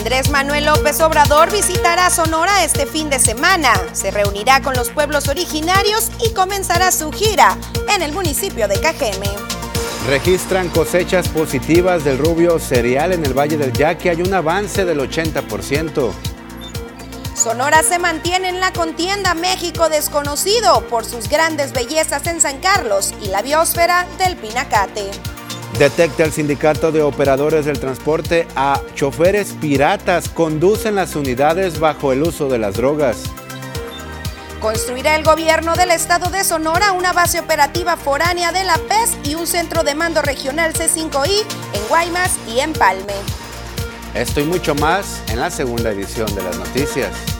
Andrés Manuel López Obrador visitará Sonora este fin de semana. Se reunirá con los pueblos originarios y comenzará su gira en el municipio de Cajeme. Registran cosechas positivas del rubio cereal en el Valle del Yaqui. Hay un avance del 80%. Sonora se mantiene en la contienda México desconocido por sus grandes bellezas en San Carlos y la biosfera del Pinacate. Detecta el sindicato de operadores del transporte a choferes piratas conducen las unidades bajo el uso de las drogas. Construirá el gobierno del estado de Sonora una base operativa foránea de la PES y un centro de mando regional C5I en Guaymas y en Palme. Esto y mucho más en la segunda edición de las noticias.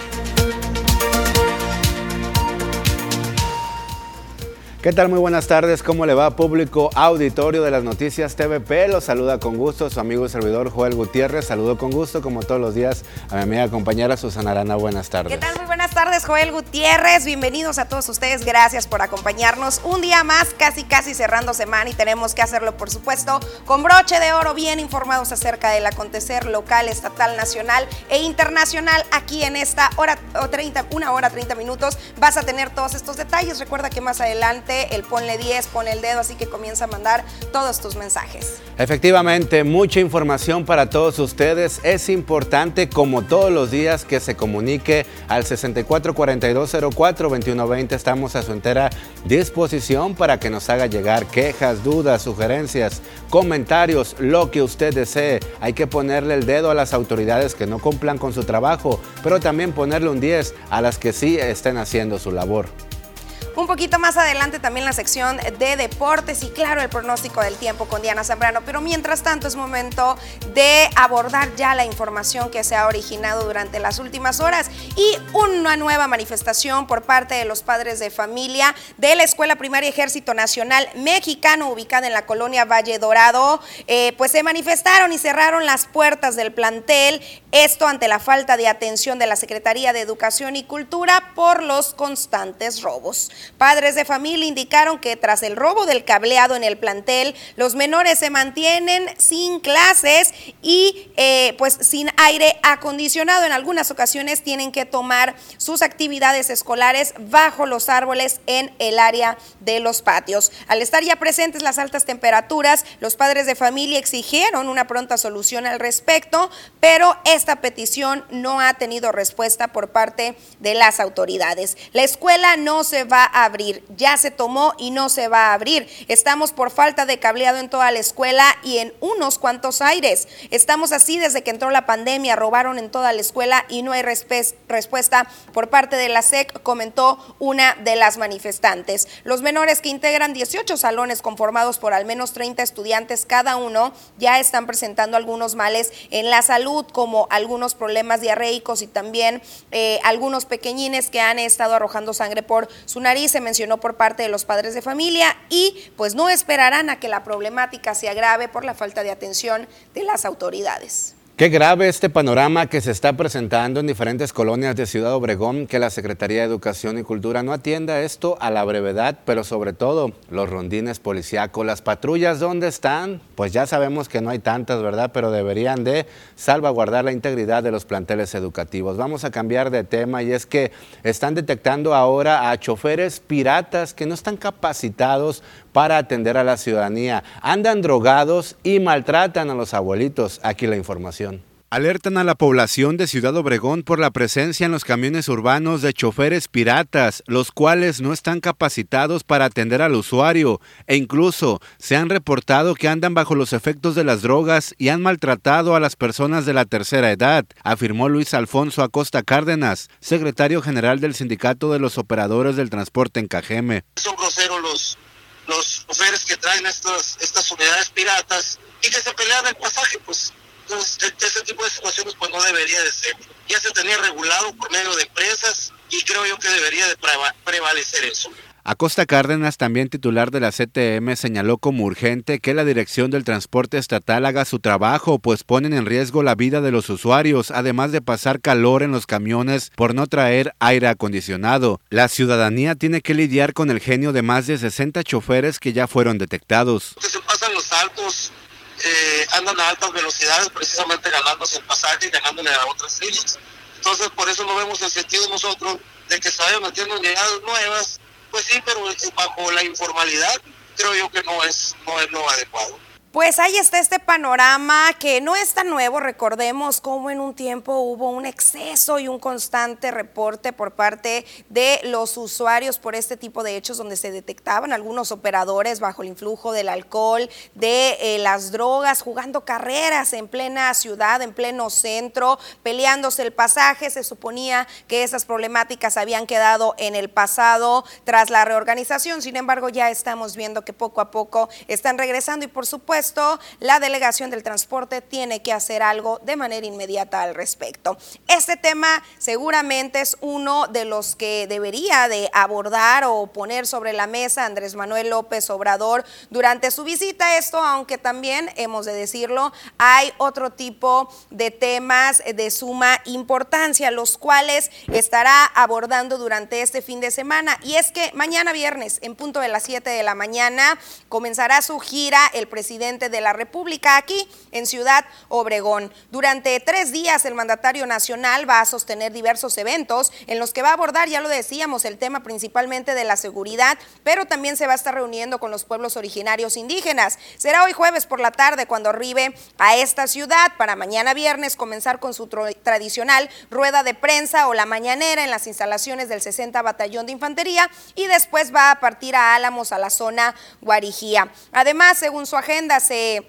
¿Qué tal? Muy buenas tardes. ¿Cómo le va, público auditorio de las noticias TVP? Los saluda con gusto su amigo y servidor Joel Gutiérrez. Saludo con gusto, como todos los días, a mi amiga compañera Susana Arana. Buenas tardes. ¿Qué tal? Muy buenas tardes, Joel Gutiérrez. Bienvenidos a todos ustedes. Gracias por acompañarnos un día más, casi casi cerrando semana y tenemos que hacerlo, por supuesto, con broche de oro, bien informados acerca del acontecer local, estatal, nacional e internacional. Aquí en esta hora o 30, una hora 30 minutos vas a tener todos estos detalles. Recuerda que más adelante el ponle 10, pone el dedo, así que comienza a mandar todos tus mensajes. Efectivamente, mucha información para todos ustedes. Es importante, como todos los días, que se comunique al 6442042120. Estamos a su entera disposición para que nos haga llegar quejas, dudas, sugerencias, comentarios, lo que usted desee. Hay que ponerle el dedo a las autoridades que no cumplan con su trabajo, pero también ponerle un 10 a las que sí estén haciendo su labor. Un poquito más adelante también la sección de deportes y claro el pronóstico del tiempo con Diana Zambrano. Pero mientras tanto es momento de abordar ya la información que se ha originado durante las últimas horas y una nueva manifestación por parte de los padres de familia de la Escuela Primaria Ejército Nacional Mexicano ubicada en la colonia Valle Dorado. Eh, pues se manifestaron y cerraron las puertas del plantel. Esto ante la falta de atención de la Secretaría de Educación y Cultura por los constantes robos. Padres de familia indicaron que tras el robo del cableado en el plantel, los menores se mantienen sin clases y eh, pues sin aire acondicionado. En algunas ocasiones tienen que tomar sus actividades escolares bajo los árboles en el área de los patios. Al estar ya presentes las altas temperaturas, los padres de familia exigieron una pronta solución al respecto, pero esta petición no ha tenido respuesta por parte de las autoridades. La escuela no se va abrir. Ya se tomó y no se va a abrir. Estamos por falta de cableado en toda la escuela y en unos cuantos aires. Estamos así desde que entró la pandemia, robaron en toda la escuela y no hay respuesta por parte de la SEC, comentó una de las manifestantes. Los menores que integran 18 salones conformados por al menos 30 estudiantes cada uno ya están presentando algunos males en la salud, como algunos problemas diarreicos y también eh, algunos pequeñines que han estado arrojando sangre por su nariz se mencionó por parte de los padres de familia y pues no esperarán a que la problemática se agrave por la falta de atención de las autoridades. Qué grave este panorama que se está presentando en diferentes colonias de Ciudad Obregón, que la Secretaría de Educación y Cultura no atienda esto a la brevedad, pero sobre todo los rondines policíacos, las patrullas, ¿dónde están? Pues ya sabemos que no hay tantas, ¿verdad? Pero deberían de salvaguardar la integridad de los planteles educativos. Vamos a cambiar de tema y es que están detectando ahora a choferes piratas que no están capacitados para atender a la ciudadanía. Andan drogados y maltratan a los abuelitos. Aquí la información. Alertan a la población de Ciudad Obregón por la presencia en los camiones urbanos de choferes piratas, los cuales no están capacitados para atender al usuario e incluso se han reportado que andan bajo los efectos de las drogas y han maltratado a las personas de la tercera edad, afirmó Luis Alfonso Acosta Cárdenas, secretario general del Sindicato de los Operadores del Transporte en Cajeme. Son groseros los los choferes que traen estas, estas unidades piratas y que se pelean el pasaje, pues entonces ese tipo de situaciones pues no debería de ser. Ya se tenía regulado por medio de empresas y creo yo que debería de prevalecer eso. Acosta Cárdenas, también titular de la CTM, señaló como urgente que la Dirección del Transporte Estatal haga su trabajo, pues ponen en riesgo la vida de los usuarios, además de pasar calor en los camiones por no traer aire acondicionado. La ciudadanía tiene que lidiar con el genio de más de 60 choferes que ya fueron detectados. se pasan los saltos eh, andan a altas velocidades precisamente ganándose el pasaje y ganándole a otras líneas. Entonces, por eso no vemos el sentido nosotros de que se vayan metiendo unidades nuevas, pues sí, pero bajo la informalidad creo yo que no es, no es lo adecuado. Pues ahí está este panorama que no es tan nuevo. Recordemos cómo en un tiempo hubo un exceso y un constante reporte por parte de los usuarios por este tipo de hechos donde se detectaban algunos operadores bajo el influjo del alcohol, de eh, las drogas, jugando carreras en plena ciudad, en pleno centro, peleándose el pasaje. Se suponía que esas problemáticas habían quedado en el pasado tras la reorganización. Sin embargo, ya estamos viendo que poco a poco están regresando y por supuesto esto, la delegación del transporte tiene que hacer algo de manera inmediata al respecto. Este tema seguramente es uno de los que debería de abordar o poner sobre la mesa Andrés Manuel López Obrador durante su visita. Esto, aunque también hemos de decirlo, hay otro tipo de temas de suma importancia, los cuales estará abordando durante este fin de semana. Y es que mañana viernes, en punto de las 7 de la mañana, comenzará su gira el presidente de la República aquí en Ciudad Obregón. Durante tres días el mandatario nacional va a sostener diversos eventos en los que va a abordar, ya lo decíamos, el tema principalmente de la seguridad, pero también se va a estar reuniendo con los pueblos originarios indígenas. Será hoy jueves por la tarde cuando arribe a esta ciudad para mañana viernes comenzar con su tradicional rueda de prensa o la mañanera en las instalaciones del 60 Batallón de Infantería y después va a partir a Álamos a la zona Guarijía. Además, según su agenda, se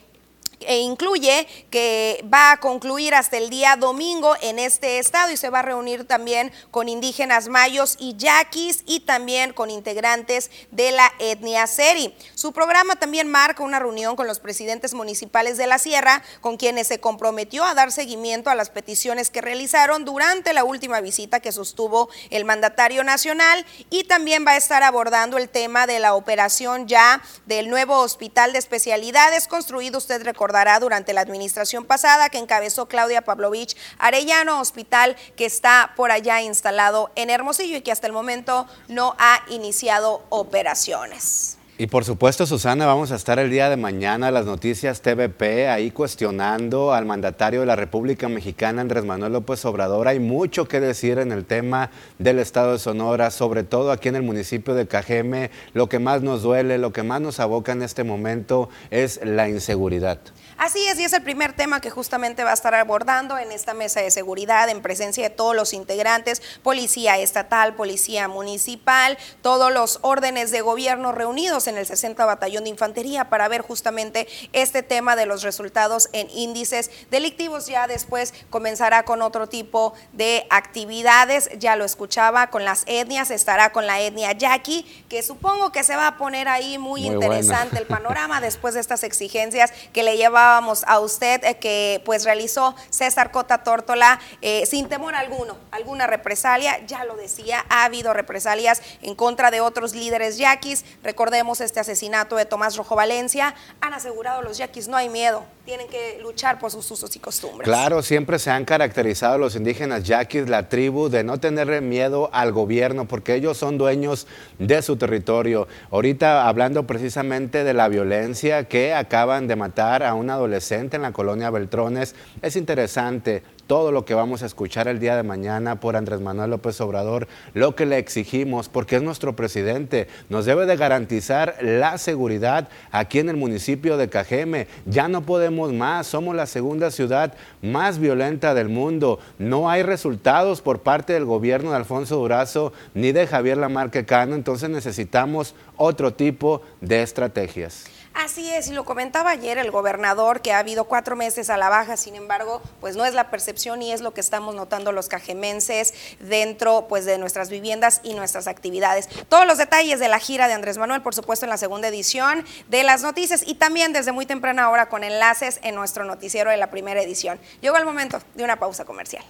e incluye que va a concluir hasta el día domingo en este estado y se va a reunir también con indígenas mayos y yaquis y también con integrantes de la etnia seri. Su programa también marca una reunión con los presidentes municipales de la Sierra, con quienes se comprometió a dar seguimiento a las peticiones que realizaron durante la última visita que sostuvo el mandatario nacional y también va a estar abordando el tema de la operación ya del nuevo hospital de especialidades construido, usted recordará, durante la administración pasada que encabezó Claudia Pavlovich Arellano, hospital que está por allá instalado en Hermosillo y que hasta el momento no ha iniciado operaciones. Y por supuesto, Susana, vamos a estar el día de mañana las noticias TVP ahí cuestionando al mandatario de la República Mexicana, Andrés Manuel López Obrador. Hay mucho que decir en el tema del estado de Sonora, sobre todo aquí en el municipio de Cajeme. Lo que más nos duele, lo que más nos aboca en este momento es la inseguridad. Así es, y es el primer tema que justamente va a estar abordando en esta mesa de seguridad en presencia de todos los integrantes, policía estatal, policía municipal, todos los órdenes de gobierno reunidos en el 60 Batallón de Infantería para ver justamente este tema de los resultados en índices delictivos. Ya después comenzará con otro tipo de actividades, ya lo escuchaba, con las etnias, estará con la etnia yaqui, que supongo que se va a poner ahí muy, interesante el panorama después de estas exigencias que le a usted eh, que pues realizó César Cota Tórtola eh, sin temor alguno, alguna represalia, ya lo decía, ha habido represalias en contra de otros líderes yaquis, recordemos este asesinato de Tomás Rojo Valencia, han asegurado los yaquis no hay miedo, tienen que luchar por sus usos y costumbres. Claro, siempre se han caracterizado los indígenas yaquis, la tribu, de no tener miedo al gobierno, porque ellos son dueños de su territorio. Ahorita hablando precisamente de la violencia que acaban de matar a una adolescente en la colonia Beltrones, es interesante todo lo que vamos a escuchar el día de mañana por Andrés Manuel López Obrador, lo que le exigimos, porque es nuestro presidente, nos debe de garantizar la seguridad aquí en el municipio de Cajeme. Ya no podemos más, somos la segunda ciudad más violenta del mundo. No hay resultados por parte del gobierno de Alfonso Durazo ni de Javier Lamarque Cano, entonces necesitamos otro tipo de estrategias. Así es, y lo comentaba ayer el gobernador que ha habido cuatro meses a la baja, sin embargo, pues no es la percepción y es lo que estamos notando los cajemenses dentro pues de nuestras viviendas y nuestras actividades. Todos los detalles de la gira de Andrés Manuel, por supuesto, en la segunda edición de las noticias y también desde muy temprana hora con enlaces en nuestro noticiero de la primera edición. Llegó el momento de una pausa comercial.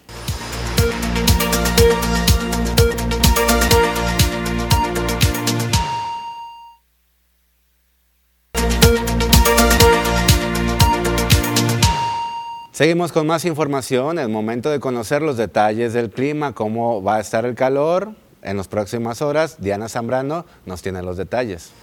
Seguimos con más información, el momento de conocer los detalles del clima, cómo va a estar el calor en las próximas horas. Diana Zambrano nos tiene los detalles.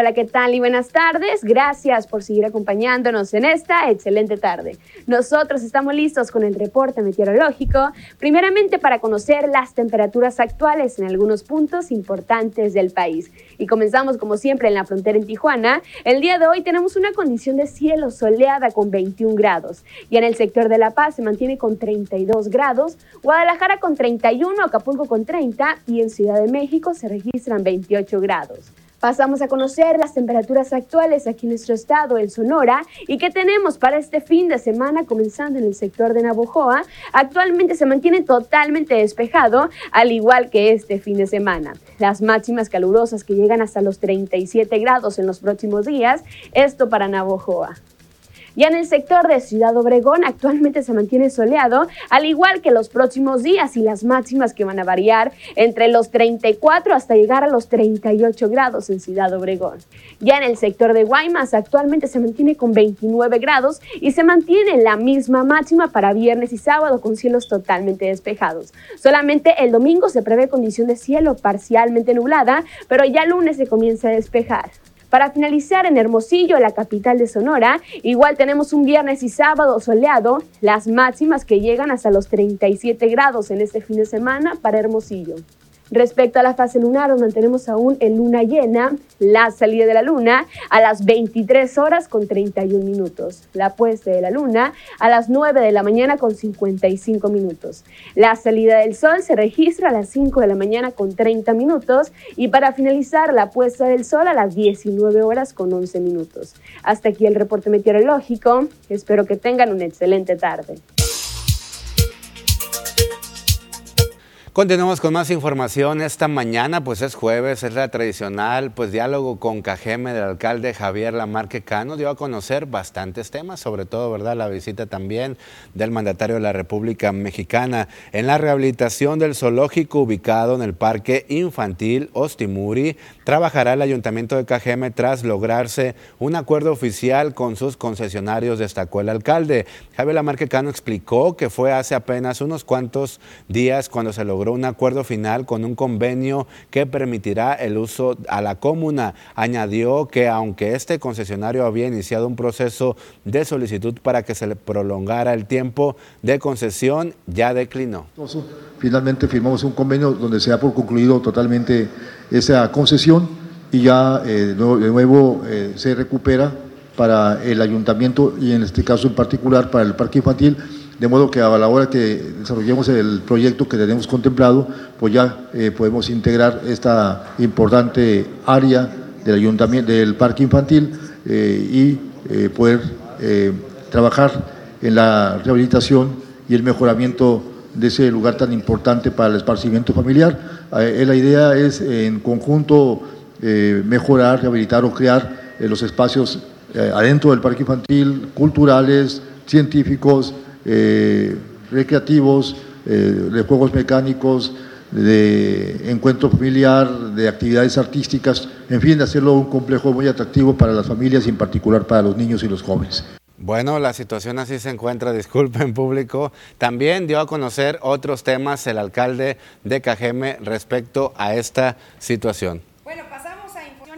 Hola, ¿qué tal y buenas tardes? Gracias por seguir acompañándonos en esta excelente tarde. Nosotros estamos listos con el reporte meteorológico, primeramente para conocer las temperaturas actuales en algunos puntos importantes del país. Y comenzamos como siempre en la frontera en Tijuana. El día de hoy tenemos una condición de cielo soleada con 21 grados. Y en el sector de La Paz se mantiene con 32 grados, Guadalajara con 31, Acapulco con 30 y en Ciudad de México se registran 28 grados. Pasamos a conocer las temperaturas actuales aquí en nuestro estado, en Sonora, y qué tenemos para este fin de semana, comenzando en el sector de Navojoa. Actualmente se mantiene totalmente despejado, al igual que este fin de semana. Las máximas calurosas que llegan hasta los 37 grados en los próximos días, esto para Navojoa. Ya en el sector de Ciudad Obregón actualmente se mantiene soleado, al igual que los próximos días y las máximas que van a variar entre los 34 hasta llegar a los 38 grados en Ciudad Obregón. Ya en el sector de Guaymas actualmente se mantiene con 29 grados y se mantiene la misma máxima para viernes y sábado con cielos totalmente despejados. Solamente el domingo se prevé condición de cielo parcialmente nublada, pero ya lunes se comienza a despejar. Para finalizar en Hermosillo, la capital de Sonora, igual tenemos un viernes y sábado soleado, las máximas que llegan hasta los 37 grados en este fin de semana para Hermosillo. Respecto a la fase lunar, donde mantenemos aún en luna llena, la salida de la luna a las 23 horas con 31 minutos, la puesta de la luna a las 9 de la mañana con 55 minutos. La salida del sol se registra a las 5 de la mañana con 30 minutos y para finalizar la puesta del sol a las 19 horas con 11 minutos. Hasta aquí el reporte meteorológico. Espero que tengan una excelente tarde. Continuamos con más información. Esta mañana, pues es jueves, es la tradicional, pues diálogo con Cajeme del alcalde Javier Lamarque Cano. Dio a conocer bastantes temas, sobre todo, ¿verdad? La visita también del mandatario de la República Mexicana en la rehabilitación del zoológico ubicado en el Parque Infantil Ostimuri. Trabajará el Ayuntamiento de Cajeme tras lograrse un acuerdo oficial con sus concesionarios, destacó el alcalde. Javier Lamarque Cano explicó que fue hace apenas unos cuantos días cuando se logró un acuerdo final con un convenio que permitirá el uso a la comuna. Añadió que aunque este concesionario había iniciado un proceso de solicitud para que se le prolongara el tiempo de concesión, ya declinó. Finalmente firmamos un convenio donde se ha por concluido totalmente esa concesión y ya eh, de nuevo eh, se recupera para el ayuntamiento y en este caso en particular para el parque infantil de modo que a la hora que desarrollemos el proyecto que tenemos contemplado, pues ya eh, podemos integrar esta importante área del ayuntamiento, del parque infantil eh, y eh, poder trabajar en la rehabilitación y el mejoramiento de ese lugar tan importante para el esparcimiento familiar. la idea es en conjunto mejorar, rehabilitar o crear los espacios adentro del parque infantil, culturales, científicos, eh, recreativos, eh, de juegos mecánicos, de encuentro familiar, de actividades artísticas, en fin, de hacerlo un complejo muy atractivo para las familias y en particular para los niños y los jóvenes. Bueno, la situación así se encuentra, disculpen público. También dio a conocer otros temas el alcalde de Cajeme respecto a esta situación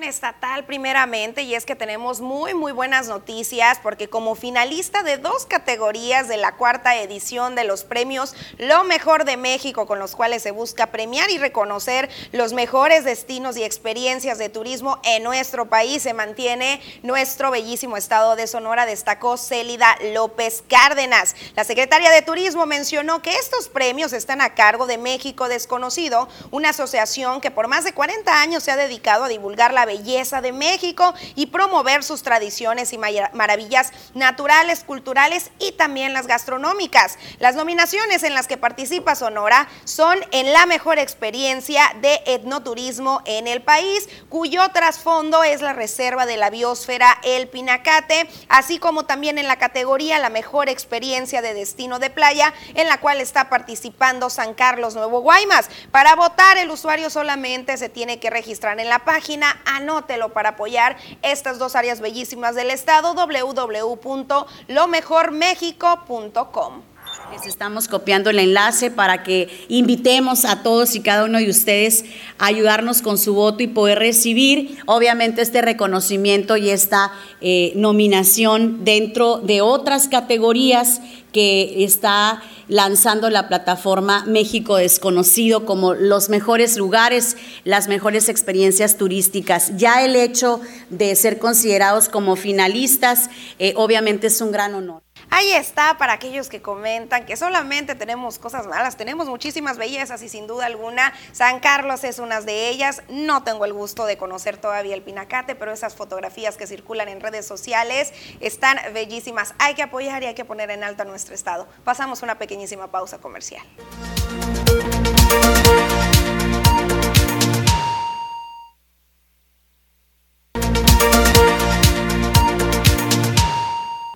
estatal primeramente y es que tenemos muy muy buenas noticias porque como finalista de dos categorías de la cuarta edición de los premios Lo Mejor de México con los cuales se busca premiar y reconocer los mejores destinos y experiencias de turismo en nuestro país se mantiene nuestro bellísimo estado de Sonora, destacó Célida López Cárdenas. La secretaria de Turismo mencionó que estos premios están a cargo de México Desconocido, una asociación que por más de 40 años se ha dedicado a divulgar la belleza de México y promover sus tradiciones y maravillas naturales, culturales y también las gastronómicas. Las nominaciones en las que participa Sonora son en la mejor experiencia de etnoturismo en el país, cuyo trasfondo es la reserva de la biosfera El Pinacate, así como también en la categoría la mejor experiencia de destino de playa, en la cual está participando San Carlos Nuevo Guaymas. Para votar, el usuario solamente se tiene que registrar en la página anótelo para apoyar estas dos áreas bellísimas del estado, www.lomejormexico.com. Les estamos copiando el enlace para que invitemos a todos y cada uno de ustedes a ayudarnos con su voto y poder recibir, obviamente, este reconocimiento y esta eh, nominación dentro de otras categorías que está lanzando la plataforma México Desconocido como los mejores lugares, las mejores experiencias turísticas. Ya el hecho de ser considerados como finalistas, eh, obviamente es un gran honor. Ahí está para aquellos que comentan que solamente tenemos cosas malas, tenemos muchísimas bellezas y sin duda alguna San Carlos es una de ellas. No tengo el gusto de conocer todavía el Pinacate, pero esas fotografías que circulan en redes sociales están bellísimas. Hay que apoyar y hay que poner en alto a nuestro estado. Pasamos una pequeñísima pausa comercial.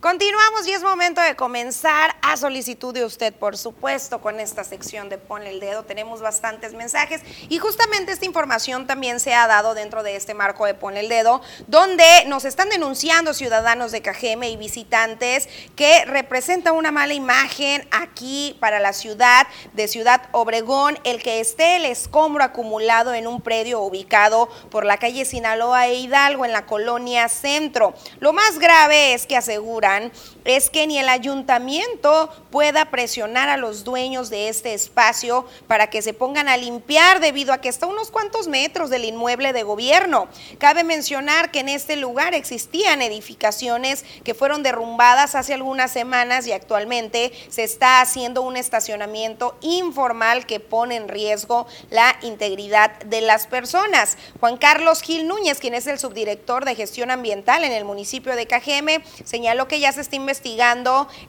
Continuamos y es momento de comenzar a solicitud de usted, por supuesto, con esta sección de Ponle el Dedo. Tenemos bastantes mensajes y justamente esta información también se ha dado dentro de este marco de Ponle el Dedo, donde nos están denunciando ciudadanos de Cajeme y visitantes que representa una mala imagen aquí para la ciudad de Ciudad Obregón, el que esté el escombro acumulado en un predio ubicado por la calle Sinaloa e Hidalgo en la colonia Centro. Lo más grave es que aseguran Iran. Es que ni el ayuntamiento pueda presionar a los dueños de este espacio para que se pongan a limpiar debido a que está a unos cuantos metros del inmueble de gobierno. Cabe mencionar que en este lugar existían edificaciones que fueron derrumbadas hace algunas semanas y actualmente se está haciendo un estacionamiento informal que pone en riesgo la integridad de las personas. Juan Carlos Gil Núñez, quien es el subdirector de gestión ambiental en el municipio de Cajeme, señaló que ya se está investigando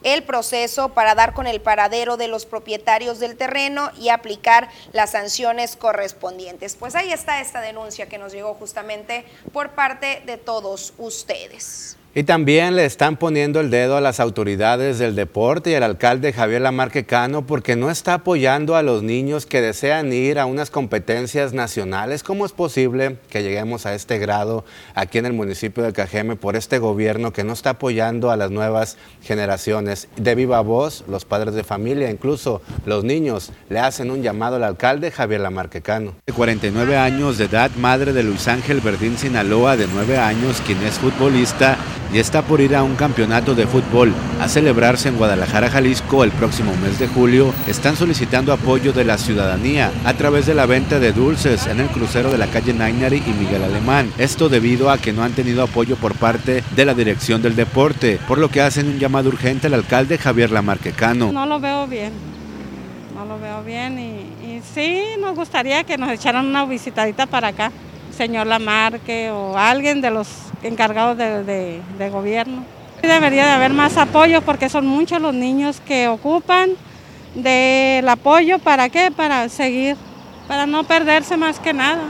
el proceso para dar con el paradero de los propietarios del terreno y aplicar las sanciones correspondientes. Pues ahí está esta denuncia que nos llegó justamente por parte de todos ustedes. Y también le están poniendo el dedo a las autoridades del deporte y al alcalde Javier Lamarque Cano porque no está apoyando a los niños que desean ir a unas competencias nacionales. ¿Cómo es posible que lleguemos a este grado aquí en el municipio de Cajeme por este gobierno que no está apoyando a las nuevas generaciones? De viva voz, los padres de familia, incluso los niños, le hacen un llamado al alcalde Javier Lamarque Cano. De 49 años de edad, madre de Luis Ángel Verdín Sinaloa, de 9 años, quien es futbolista, y está por ir a un campeonato de fútbol a celebrarse en Guadalajara, Jalisco el próximo mes de julio, están solicitando apoyo de la ciudadanía a través de la venta de dulces en el crucero de la calle Nainari y Miguel Alemán. Esto debido a que no han tenido apoyo por parte de la dirección del deporte, por lo que hacen un llamado urgente al alcalde Javier Lamarquecano. No lo veo bien, no lo veo bien y, y sí nos gustaría que nos echaran una visitadita para acá, señor Lamarque o alguien de los encargados de, de, gobierno. Debería de haber más apoyo porque son muchos los niños que ocupan del apoyo. ¿Para qué? Para seguir, para no perderse más que nada.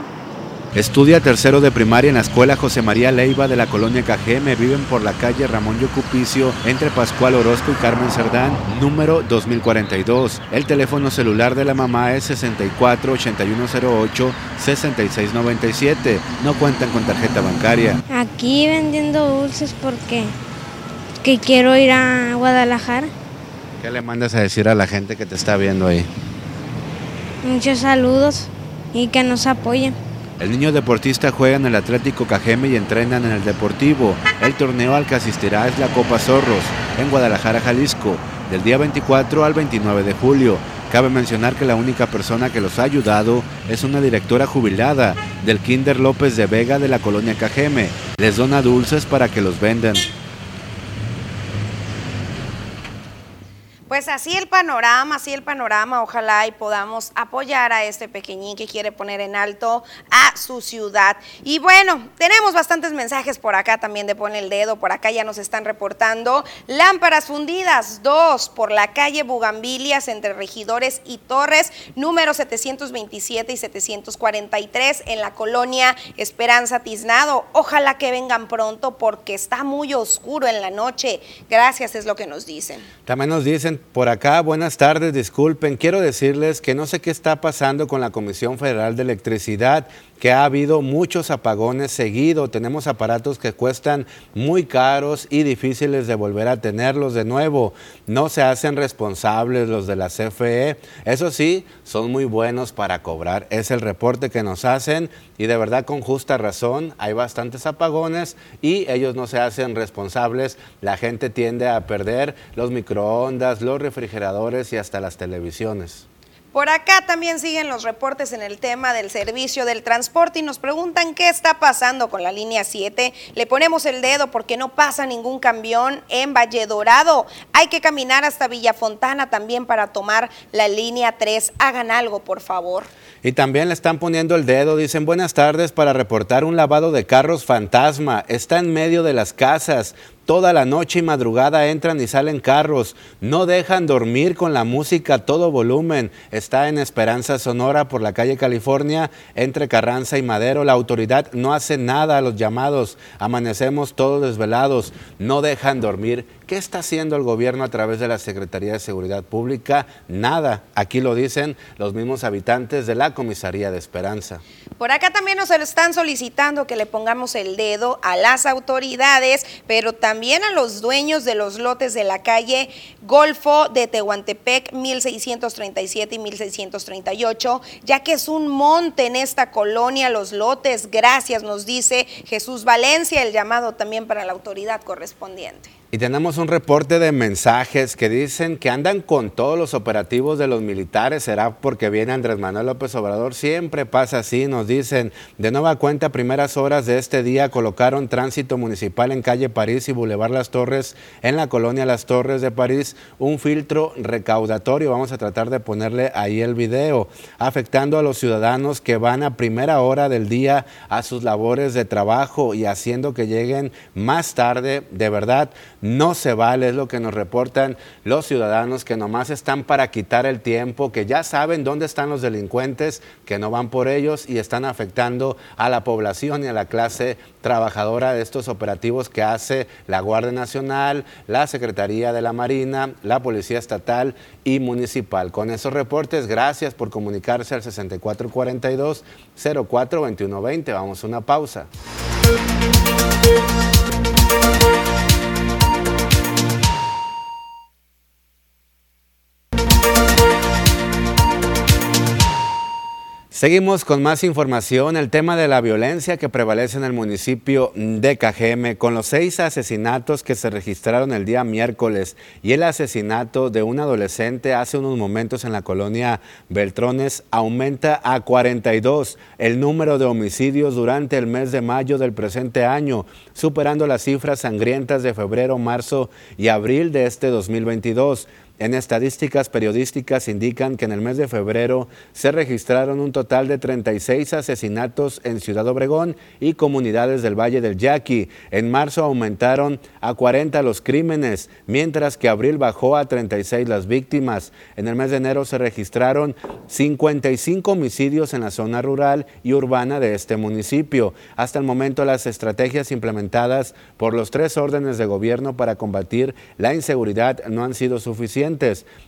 Estudia tercero de primaria en la escuela José María Leiva de la colonia Cajeme. Viven por la calle Ramón Yocupicio entre Pascual Orozco y Carmen Cerdán, número 2042. El teléfono celular de la mamá es 64 8108 6697. No cuentan con tarjeta bancaria. Aquí vendiendo dulces porque que quiero ir a Guadalajara. ¿Qué le mandas a decir a la gente que te está viendo ahí? Muchos saludos y que nos apoyen. El niño deportista juega en el Atlético Cajeme y entrenan en el Deportivo. El torneo al que asistirá es la Copa Zorros, en Guadalajara, Jalisco, del día 24 al 29 de julio. Cabe mencionar que la única persona que los ha ayudado es una directora jubilada del Kinder López de Vega de la colonia Cajeme. Les dona dulces para que los vendan. Pues así el panorama, así el panorama, ojalá y podamos apoyar a este pequeñín que quiere poner en alto a su ciudad. Y bueno, tenemos bastantes mensajes por acá también de Pon el Dedo, por acá ya nos están reportando lámparas fundidas, dos por la calle Bugambilias entre Regidores y Torres, número 727 y 743 en la colonia Esperanza Tiznado. Ojalá que vengan pronto porque está muy oscuro en la noche. Gracias es lo que nos dicen. También nos dicen por acá, buenas tardes, disculpen, quiero decirles que no sé qué está pasando con la Comisión Federal de Electricidad que ha habido muchos apagones seguidos. Tenemos aparatos que cuestan muy caros y difíciles de volver a tenerlos de nuevo. No se hacen responsables los de la CFE. Eso sí, son muy buenos para cobrar. Es el reporte que nos hacen y de verdad con justa razón hay bastantes apagones y ellos no se hacen responsables. La gente tiende a perder los microondas, los refrigeradores y hasta las televisiones. Por acá también siguen los reportes en el tema del servicio del transporte y nos preguntan qué está pasando con la línea 7. Le ponemos el dedo porque no pasa ningún camión en Valle Dorado. Hay que caminar hasta Villafontana también para tomar la línea 3. Hagan algo, por favor. Y también le están poniendo el dedo, dicen buenas tardes para reportar un lavado de carros fantasma. Está en medio de las casas. Toda la noche y madrugada entran y salen carros. No dejan dormir con la música a todo volumen. Está en Esperanza Sonora por la calle California, entre Carranza y Madero. La autoridad no hace nada a los llamados. Amanecemos todos desvelados. No dejan dormir. ¿Qué está haciendo el gobierno a través de la Secretaría de Seguridad Pública? Nada. Aquí lo dicen los mismos habitantes de la Comisaría de Esperanza. Por acá también nos están solicitando que le pongamos el dedo a las autoridades, pero también a los dueños de los lotes de la calle Golfo de Tehuantepec 1637 y 1638, ya que es un monte en esta colonia los lotes. Gracias, nos dice Jesús Valencia, el llamado también para la autoridad correspondiente. Y tenemos un reporte de mensajes que dicen que andan con todos los operativos de los militares. ¿Será porque viene Andrés Manuel López Obrador? Siempre pasa así, nos dicen. De nueva cuenta, primeras horas de este día colocaron tránsito municipal en calle París y Boulevard Las Torres, en la colonia Las Torres de París, un filtro recaudatorio. Vamos a tratar de ponerle ahí el video, afectando a los ciudadanos que van a primera hora del día a sus labores de trabajo y haciendo que lleguen más tarde. De verdad, no se vale, es lo que nos reportan los ciudadanos que nomás están para quitar el tiempo, que ya saben dónde están los delincuentes, que no van por ellos y están afectando a la población y a la clase trabajadora de estos operativos que hace la Guardia Nacional, la Secretaría de la Marina, la Policía Estatal y Municipal. Con esos reportes, gracias por comunicarse al 6442 042120. Vamos a una pausa. Seguimos con más información. El tema de la violencia que prevalece en el municipio de Cajeme, con los seis asesinatos que se registraron el día miércoles y el asesinato de un adolescente hace unos momentos en la colonia Beltrones, aumenta a 42 el número de homicidios durante el mes de mayo del presente año, superando las cifras sangrientas de febrero, marzo y abril de este 2022. En estadísticas periodísticas indican que en el mes de febrero se registraron un total de 36 asesinatos en Ciudad Obregón y comunidades del Valle del Yaqui. En marzo aumentaron a 40 los crímenes, mientras que abril bajó a 36 las víctimas. En el mes de enero se registraron 55 homicidios en la zona rural y urbana de este municipio. Hasta el momento las estrategias implementadas por los tres órdenes de gobierno para combatir la inseguridad no han sido suficientes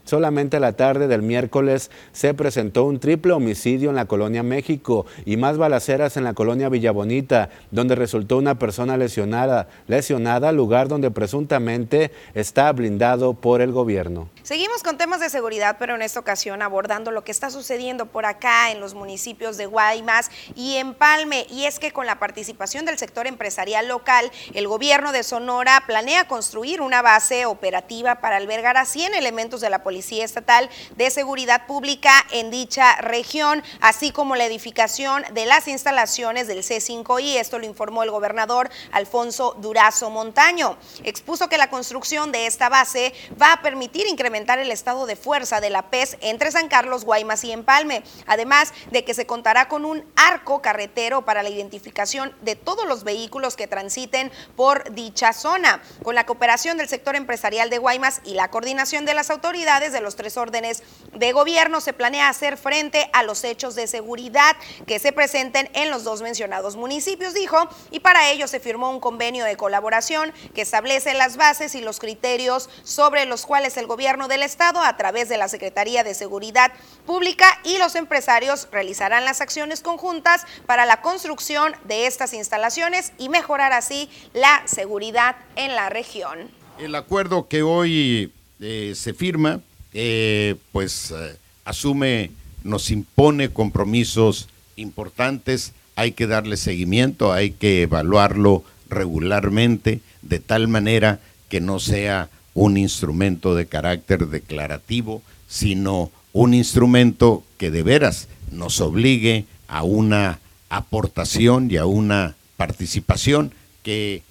Solamente la tarde del miércoles se presentó un triple homicidio en la colonia México y más balaceras en la colonia Villabonita, donde resultó una persona lesionada, lesionada, lugar donde presuntamente está blindado por el gobierno. Seguimos con temas de seguridad, pero en esta ocasión abordando lo que está sucediendo por acá en los municipios de Guaymas y Empalme. Y es que con la participación del sector empresarial local, el gobierno de Sonora planea construir una base operativa para albergar a 100 elementos de la Policía Estatal de Seguridad Pública en dicha región, así como la edificación de las instalaciones del C5I. Esto lo informó el gobernador Alfonso Durazo Montaño. Expuso que la construcción de esta base va a permitir incrementar el estado de fuerza de la PES entre San Carlos, Guaymas y Empalme, además de que se contará con un arco carretero para la identificación de todos los vehículos que transiten por dicha zona. Con la cooperación del sector empresarial de Guaymas y la coordinación de la las autoridades de los tres órdenes de gobierno se planea hacer frente a los hechos de seguridad que se presenten en los dos mencionados municipios, dijo, y para ello se firmó un convenio de colaboración que establece las bases y los criterios sobre los cuales el gobierno del estado, a través de la Secretaría de Seguridad Pública y los empresarios realizarán las acciones conjuntas para la construcción de estas instalaciones y mejorar así la seguridad en la región. El acuerdo que hoy eh, se firma, eh, pues eh, asume, nos impone compromisos importantes, hay que darle seguimiento, hay que evaluarlo regularmente, de tal manera que no sea un instrumento de carácter declarativo, sino un instrumento que de veras nos obligue a una aportación y a una participación que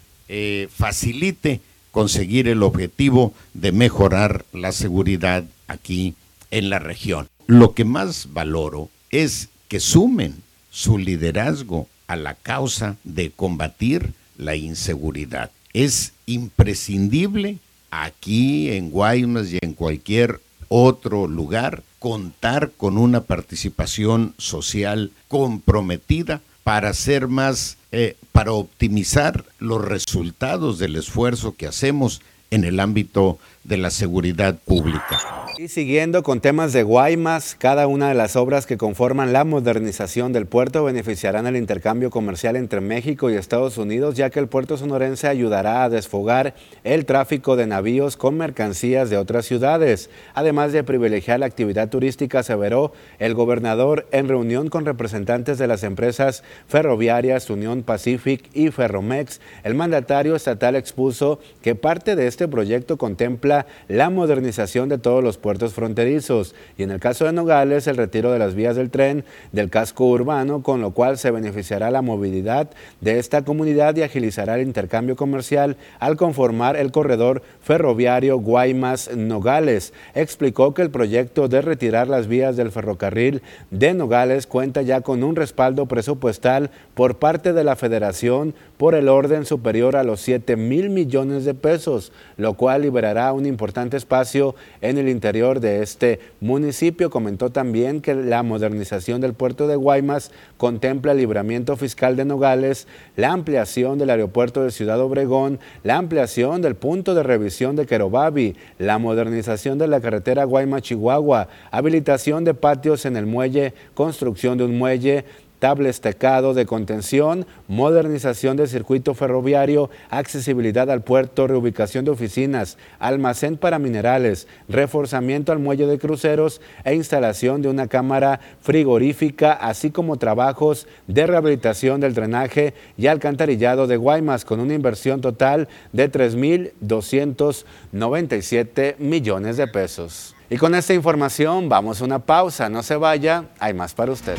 facilite conseguir el objetivo de mejorar la seguridad aquí en la región. Lo que más valoro es que sumen su liderazgo a la causa de combatir la inseguridad. Es imprescindible aquí en Guaymas y en cualquier otro lugar contar con una participación social comprometida para ser más, eh, para optimizar los resultados del esfuerzo que hacemos en el ámbito de la seguridad pública. Y siguiendo con temas de Guaymas, cada una de las obras que conforman la modernización del puerto beneficiarán el intercambio comercial entre México y Estados Unidos, ya que el puerto sonorense ayudará a desfogar el tráfico de navíos con mercancías de otras ciudades. Además de privilegiar la actividad turística, aseveró el gobernador en reunión con representantes de las empresas ferroviarias Unión Pacific y Ferromex. El mandatario estatal expuso que parte de este proyecto contempla la modernización de todos los puertos puertos fronterizos. Y en el caso de Nogales el retiro de las vías del tren del casco urbano, con lo cual se beneficiará la movilidad de esta comunidad y agilizará el intercambio comercial al conformar el corredor ferroviario Guaymas-Nogales. Explicó que el proyecto de retirar las vías del ferrocarril de Nogales cuenta ya con un respaldo presupuestal por parte de la Federación por el orden superior a los 7 mil millones de pesos, lo cual liberará un importante espacio en el interior de este municipio. Comentó también que la modernización del puerto de Guaymas contempla el libramiento fiscal de Nogales, la ampliación del aeropuerto de Ciudad Obregón, la ampliación del punto de revisión de Querobabi, la modernización de la carretera Guaymas-Chihuahua, habilitación de patios en el muelle, construcción de un muelle, tabla estecado de contención, modernización del circuito ferroviario, accesibilidad al puerto, reubicación de oficinas, almacén para minerales, reforzamiento al muelle de cruceros e instalación de una cámara frigorífica, así como trabajos de rehabilitación del drenaje y alcantarillado de Guaymas con una inversión total de 3.297 millones de pesos. Y con esta información vamos a una pausa, no se vaya, hay más para usted.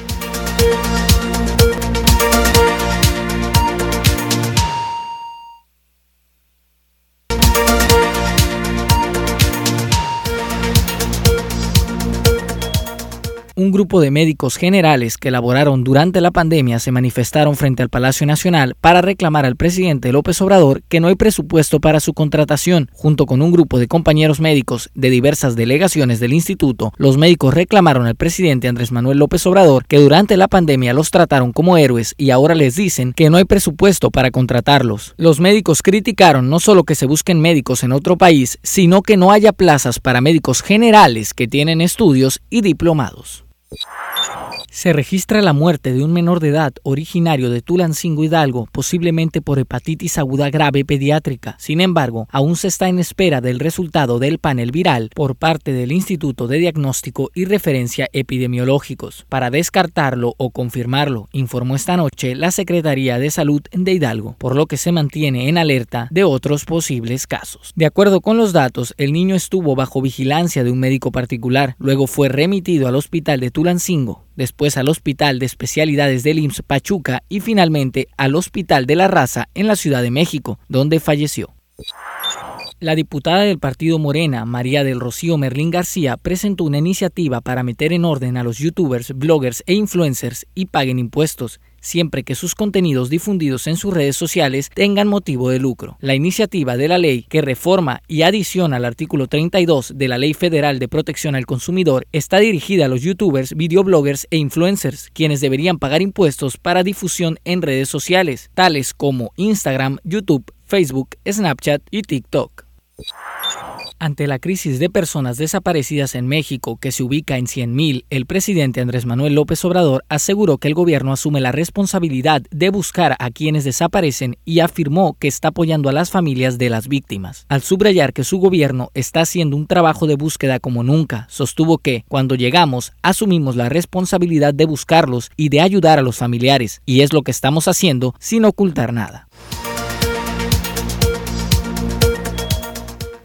Un grupo de médicos generales que laboraron durante la pandemia se manifestaron frente al Palacio Nacional para reclamar al presidente López Obrador que no hay presupuesto para su contratación. Junto con un grupo de compañeros médicos de diversas delegaciones del instituto, los médicos reclamaron al presidente Andrés Manuel López Obrador que durante la pandemia los trataron como héroes y ahora les dicen que no hay presupuesto para contratarlos. Los médicos criticaron no solo que se busquen médicos en otro país, sino que no haya plazas para médicos generales que tienen estudios y diplomados. you Se registra la muerte de un menor de edad originario de Tulancingo Hidalgo, posiblemente por hepatitis aguda grave pediátrica. Sin embargo, aún se está en espera del resultado del panel viral por parte del Instituto de Diagnóstico y Referencia Epidemiológicos. Para descartarlo o confirmarlo, informó esta noche la Secretaría de Salud de Hidalgo, por lo que se mantiene en alerta de otros posibles casos. De acuerdo con los datos, el niño estuvo bajo vigilancia de un médico particular, luego fue remitido al hospital de Tulancingo después al Hospital de Especialidades del IMSS Pachuca y finalmente al Hospital de la Raza en la Ciudad de México, donde falleció. La diputada del partido Morena, María del Rocío Merlín García, presentó una iniciativa para meter en orden a los youtubers, bloggers e influencers y paguen impuestos. Siempre que sus contenidos difundidos en sus redes sociales tengan motivo de lucro. La iniciativa de la ley que reforma y adiciona al artículo 32 de la Ley Federal de Protección al Consumidor está dirigida a los youtubers, videobloggers e influencers, quienes deberían pagar impuestos para difusión en redes sociales, tales como Instagram, YouTube, Facebook, Snapchat y TikTok. Ante la crisis de personas desaparecidas en México, que se ubica en 100.000, el presidente Andrés Manuel López Obrador aseguró que el gobierno asume la responsabilidad de buscar a quienes desaparecen y afirmó que está apoyando a las familias de las víctimas. Al subrayar que su gobierno está haciendo un trabajo de búsqueda como nunca, sostuvo que, cuando llegamos, asumimos la responsabilidad de buscarlos y de ayudar a los familiares, y es lo que estamos haciendo sin ocultar nada.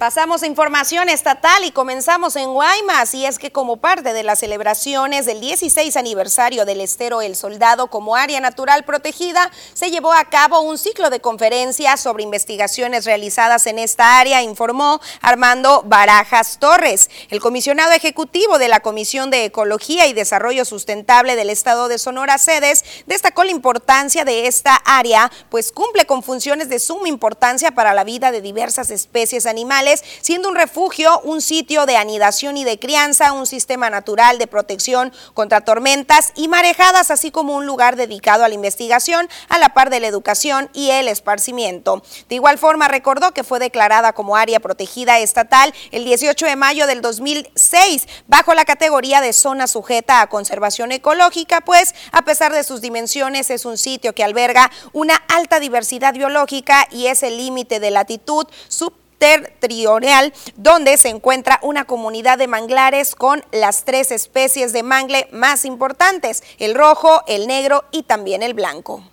Pasamos a información estatal y comenzamos en Guaymas y es que como parte de las celebraciones del 16 aniversario del estero El Soldado como área natural protegida, se llevó a cabo un ciclo de conferencias sobre investigaciones realizadas en esta área, informó Armando Barajas Torres. El comisionado ejecutivo de la Comisión de Ecología y Desarrollo Sustentable del Estado de Sonora Cedes destacó la importancia de esta área, pues cumple con funciones de suma importancia para la vida de diversas especies animales siendo un refugio, un sitio de anidación y de crianza, un sistema natural de protección contra tormentas y marejadas, así como un lugar dedicado a la investigación, a la par de la educación y el esparcimiento. De igual forma, recordó que fue declarada como área protegida estatal el 18 de mayo del 2006, bajo la categoría de zona sujeta a conservación ecológica, pues a pesar de sus dimensiones es un sitio que alberga una alta diversidad biológica y es el límite de latitud sub territorial donde se encuentra una comunidad de manglares con las tres especies de mangle más importantes, el rojo, el negro y también el blanco.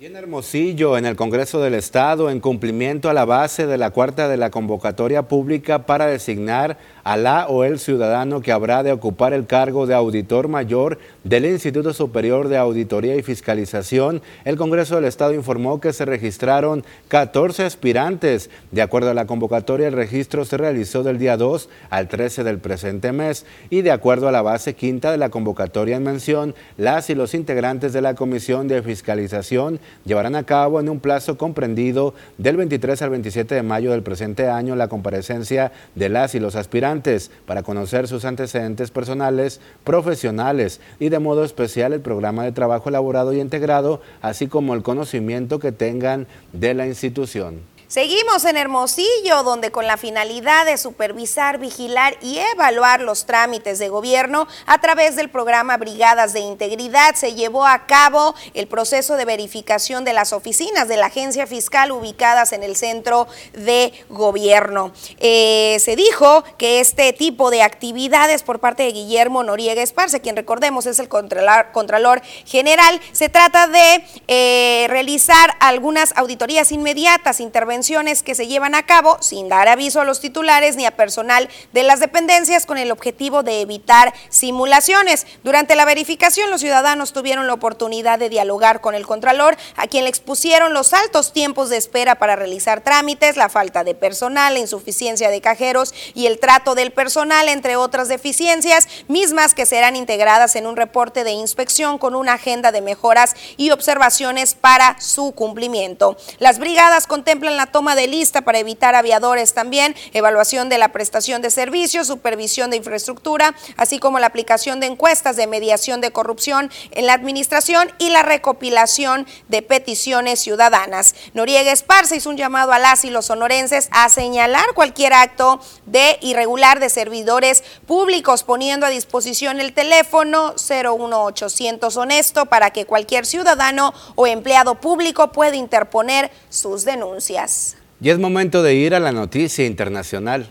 Y en Hermosillo, en el Congreso del Estado, en cumplimiento a la base de la cuarta de la convocatoria pública para designar a la o el ciudadano que habrá de ocupar el cargo de auditor mayor del Instituto Superior de Auditoría y Fiscalización, el Congreso del Estado informó que se registraron 14 aspirantes. De acuerdo a la convocatoria, el registro se realizó del día 2 al 13 del presente mes y de acuerdo a la base quinta de la convocatoria en mención, las y los integrantes de la Comisión de Fiscalización llevarán a cabo en un plazo comprendido del 23 al 27 de mayo del presente año la comparecencia de las y los aspirantes para conocer sus antecedentes personales, profesionales y de modo especial el programa de trabajo elaborado y integrado, así como el conocimiento que tengan de la institución. Seguimos en Hermosillo, donde con la finalidad de supervisar, vigilar y evaluar los trámites de gobierno a través del programa Brigadas de Integridad se llevó a cabo el proceso de verificación de las oficinas de la agencia fiscal ubicadas en el centro de gobierno. Eh, se dijo que este tipo de actividades por parte de Guillermo Noriega Esparce, quien recordemos es el Contralor, General, se trata de eh, realizar algunas auditorías inmediatas, intervenciones que se llevan a cabo sin dar aviso a los titulares ni a personal de las dependencias con el objetivo de evitar simulaciones. Durante la verificación, los ciudadanos tuvieron la oportunidad de dialogar con el Contralor, a quien le expusieron los altos tiempos de espera para realizar trámites, la falta de personal, la insuficiencia de cajeros y el trato del personal, entre otras deficiencias, mismas que serán integradas en un reporte de inspección con una agenda de mejoras y observaciones para su cumplimiento. Las brigadas contemplan la toma de lista para evitar aviadores también, evaluación de la prestación de servicios, supervisión de infraestructura, así como la aplicación de encuestas de mediación de corrupción en la administración y la recopilación de peticiones ciudadanas. Noriega Esparza hizo un llamado a las y los sonorenses a señalar cualquier acto de irregular de servidores públicos, poniendo a disposición el teléfono 01800 honesto para que cualquier ciudadano o empleado público pueda interponer sus denuncias. Y es momento de ir a la noticia internacional.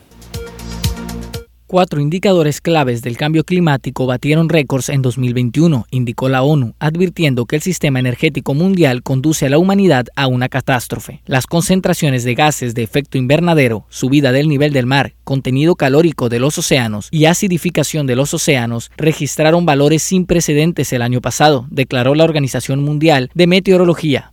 Cuatro indicadores claves del cambio climático batieron récords en 2021, indicó la ONU, advirtiendo que el sistema energético mundial conduce a la humanidad a una catástrofe. Las concentraciones de gases de efecto invernadero, subida del nivel del mar, contenido calórico de los océanos y acidificación de los océanos registraron valores sin precedentes el año pasado, declaró la Organización Mundial de Meteorología.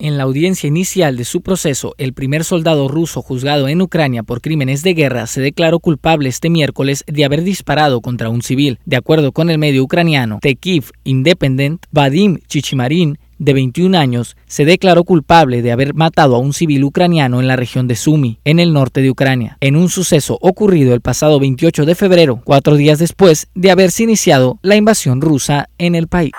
En la audiencia inicial de su proceso, el primer soldado ruso juzgado en Ucrania por crímenes de guerra se declaró culpable este miércoles de haber disparado contra un civil. De acuerdo con el medio ucraniano Tekiv Independent, Vadim Chichimarin, de 21 años, se declaró culpable de haber matado a un civil ucraniano en la región de Sumy, en el norte de Ucrania, en un suceso ocurrido el pasado 28 de febrero, cuatro días después de haberse iniciado la invasión rusa en el país.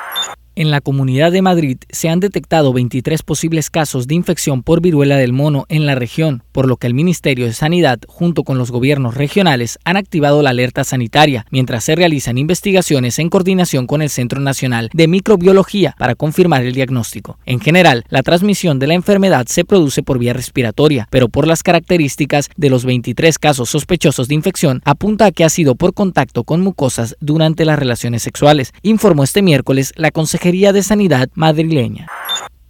En la Comunidad de Madrid se han detectado 23 posibles casos de infección por viruela del mono en la región, por lo que el Ministerio de Sanidad, junto con los gobiernos regionales, han activado la alerta sanitaria, mientras se realizan investigaciones en coordinación con el Centro Nacional de Microbiología para confirmar el diagnóstico. En general, la transmisión de la enfermedad se produce por vía respiratoria, pero por las características de los 23 casos sospechosos de infección, apunta a que ha sido por contacto con mucosas durante las relaciones sexuales, informó este miércoles la De Sanidad madrileña.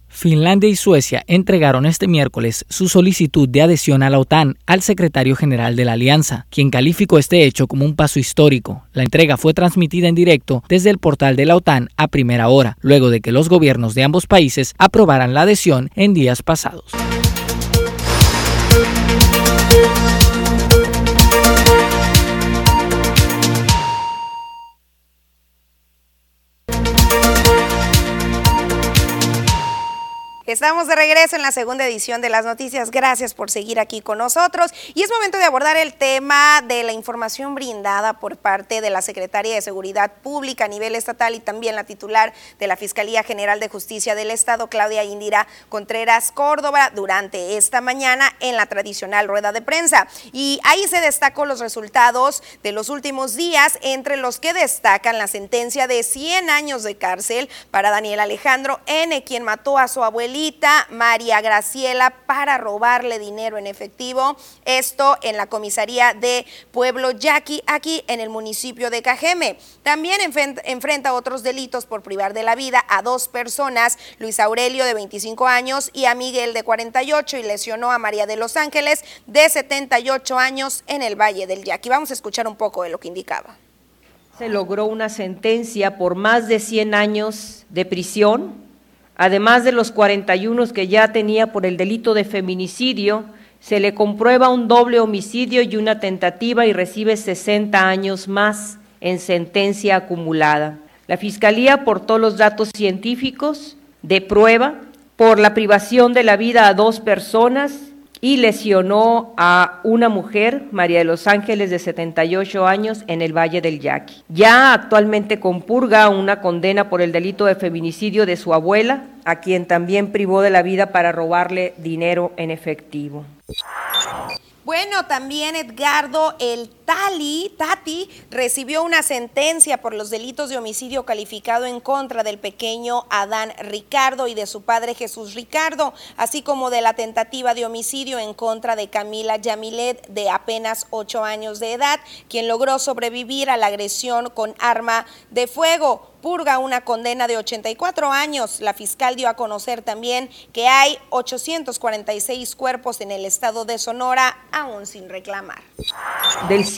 Finlandia y Suecia entregaron este miércoles su solicitud de adhesión a la OTAN al secretario general de la alianza, quien calificó este hecho como un paso histórico. La entrega fue transmitida en directo desde el portal de la OTAN a primera hora, luego de que los gobiernos de ambos países aprobaran la adhesión en días pasados. Estamos de regreso en la segunda edición de las noticias. Gracias por seguir aquí con nosotros. Y es momento de abordar el tema de la información brindada por parte de la Secretaría de Seguridad Pública a nivel estatal y también la titular de la Fiscalía General de Justicia del Estado, Claudia Indira Contreras Córdoba, durante esta mañana en la tradicional rueda de prensa. Y ahí se destacó los resultados de los últimos días, entre los que destacan la sentencia de 100 años de cárcel para Daniel Alejandro N., quien mató a su abuelita María Graciela para robarle dinero en efectivo. Esto en la comisaría de Pueblo Yaqui, aquí en el municipio de Cajeme. También enfrenta otros delitos por privar de la vida a dos personas, Luis Aurelio de 25 años y a Miguel de 48 y lesionó a María de Los Ángeles de 78 años en el Valle del Yaqui. Vamos a escuchar un poco de lo que indicaba. Se logró una sentencia por más de 100 años de prisión Además de los 41 que ya tenía por el delito de feminicidio, se le comprueba un doble homicidio y una tentativa y recibe 60 años más en sentencia acumulada. La Fiscalía aportó los datos científicos de prueba por la privación de la vida a dos personas y lesionó a una mujer, María de los Ángeles, de 78 años, en el Valle del Yaqui. Ya actualmente compurga una condena por el delito de feminicidio de su abuela, a quien también privó de la vida para robarle dinero en efectivo. Bueno, también Edgardo el Tali, Tati, recibió una sentencia por los delitos de homicidio calificado en contra del pequeño Adán Ricardo y de su padre Jesús Ricardo, así como de la tentativa de homicidio en contra de Camila Yamilet, de apenas ocho años de edad, quien logró sobrevivir a la agresión con arma de fuego purga una condena de 84 años. La fiscal dio a conocer también que hay 846 cuerpos en el estado de Sonora aún sin reclamar.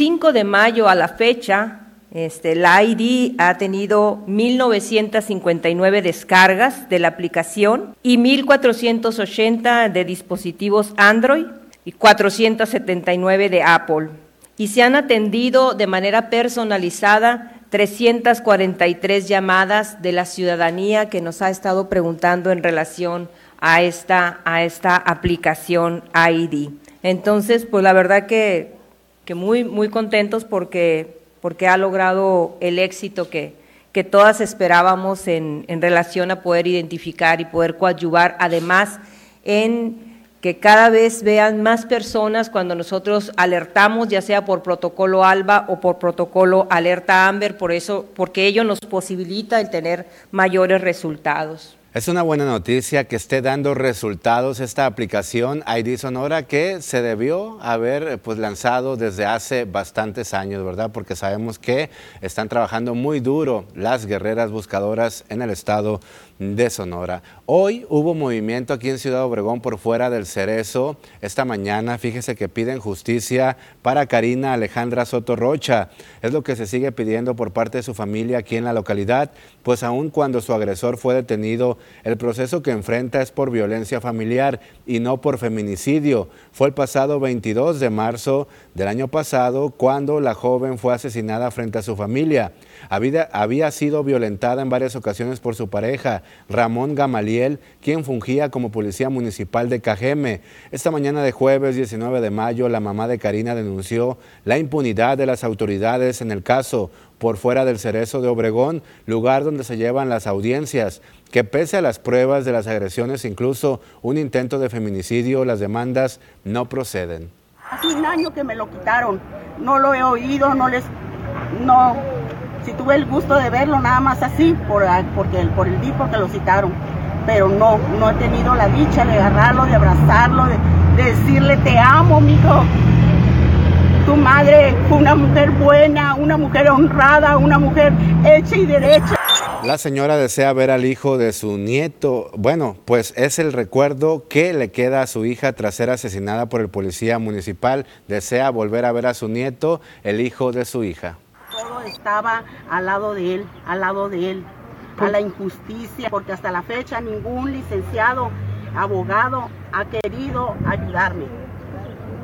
5 de mayo a la fecha, este, la ID ha tenido 1.959 descargas de la aplicación y 1.480 de dispositivos Android y 479 de Apple. Y se han atendido de manera personalizada 343 llamadas de la ciudadanía que nos ha estado preguntando en relación a esta, a esta aplicación ID. Entonces, pues la verdad que, que muy, muy contentos porque, porque ha logrado el éxito que, que todas esperábamos en, en relación a poder identificar y poder coadyuvar, además en que cada vez vean más personas cuando nosotros alertamos, ya sea por protocolo ALBA o por protocolo alerta AMBER, por eso, porque ello nos posibilita el tener mayores resultados. Es una buena noticia que esté dando resultados esta aplicación ID Sonora que se debió haber pues, lanzado desde hace bastantes años, ¿verdad? Porque sabemos que están trabajando muy duro las guerreras buscadoras en el estado de Sonora. Hoy hubo movimiento aquí en Ciudad Obregón por fuera del Cerezo. Esta mañana, fíjese que piden justicia para Karina Alejandra Soto Rocha. Es lo que se sigue pidiendo por parte de su familia aquí en la localidad, pues aun cuando su agresor fue detenido, el proceso que enfrenta es por violencia familiar y no por feminicidio. Fue el pasado 22 de marzo del año pasado cuando la joven fue asesinada frente a su familia. Había, había sido violentada en varias ocasiones por su pareja Ramón Gamaliel, quien fungía como policía municipal de Cajeme. Esta mañana de jueves 19 de mayo, la mamá de Karina denunció la impunidad de las autoridades en el caso por fuera del Cerezo de Obregón, lugar donde se llevan las audiencias, que pese a las pruebas de las agresiones, incluso un intento de feminicidio, las demandas no proceden. Hace un año que me lo quitaron, no lo he oído, no les, no, si tuve el gusto de verlo nada más así, por, porque, por el día que lo citaron, pero no, no he tenido la dicha de agarrarlo, de abrazarlo, de, decirle te amo, mijo. Tu madre fue una mujer buena, una mujer honrada, una mujer hecha y derecha. La señora desea ver al hijo de su nieto. Bueno, pues es el recuerdo que le queda a su hija tras ser asesinada por el policía municipal. Desea volver a ver a su nieto, el hijo de su hija. Todo estaba al lado de él, al lado de él, a la injusticia, porque hasta la fecha ningún licenciado, abogado ha querido ayudarme.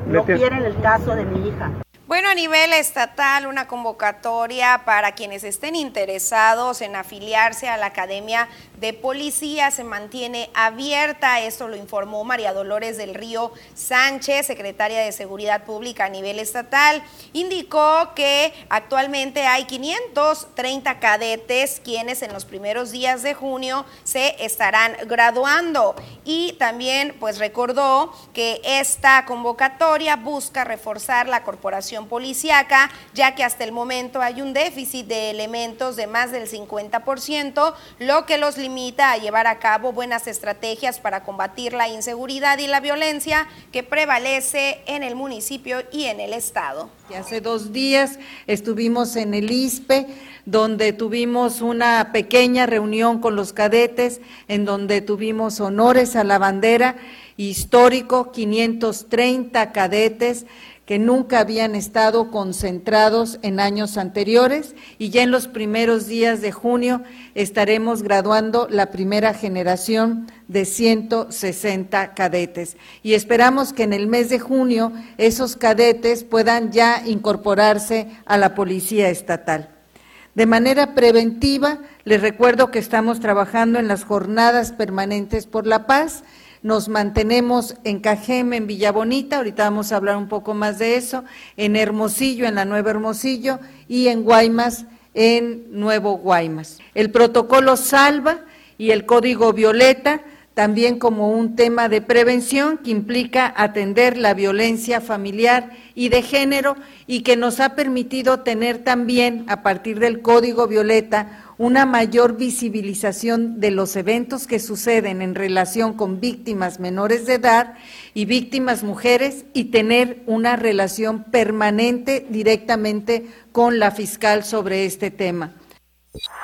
No quieren el caso de mi hija. Bueno, a nivel estatal, una convocatoria para quienes estén interesados en afiliarse a la Academia de Policía se mantiene abierta. Esto lo informó María Dolores del Río Sánchez, secretaria de Seguridad Pública a nivel estatal. Indicó que actualmente hay 530 cadetes quienes en los primeros días de junio se estarán graduando. Y también pues recordó que esta convocatoria busca reforzar la corporación policiaca, ya que hasta el momento hay un déficit de elementos de más del 50%, lo que los limita a llevar a cabo buenas estrategias para combatir la inseguridad y la violencia que prevalece en el municipio y en el estado. Hace dos días estuvimos en el ISPE, donde tuvimos una pequeña reunión con los cadetes, en donde tuvimos honores a la bandera histórico, 530 cadetes que nunca habían estado concentrados en años anteriores y ya en los primeros días de junio estaremos graduando la primera generación de 160 cadetes. Y esperamos que en el mes de junio esos cadetes puedan ya incorporarse a la Policía Estatal. De manera preventiva, les recuerdo que estamos trabajando en las jornadas permanentes por la paz, nos mantenemos en Cajeme, en Villa Bonita, ahorita vamos a hablar un poco más de eso, en Hermosillo, en la Nueva Hermosillo, y en Guaymas, en Nuevo Guaymas. El protocolo Salva y el código Violeta también como un tema de prevención que implica atender la violencia familiar y de género y que nos ha permitido tener también, a partir del Código Violeta, una mayor visibilización de los eventos que suceden en relación con víctimas menores de edad y víctimas mujeres y tener una relación permanente directamente con la fiscal sobre este tema.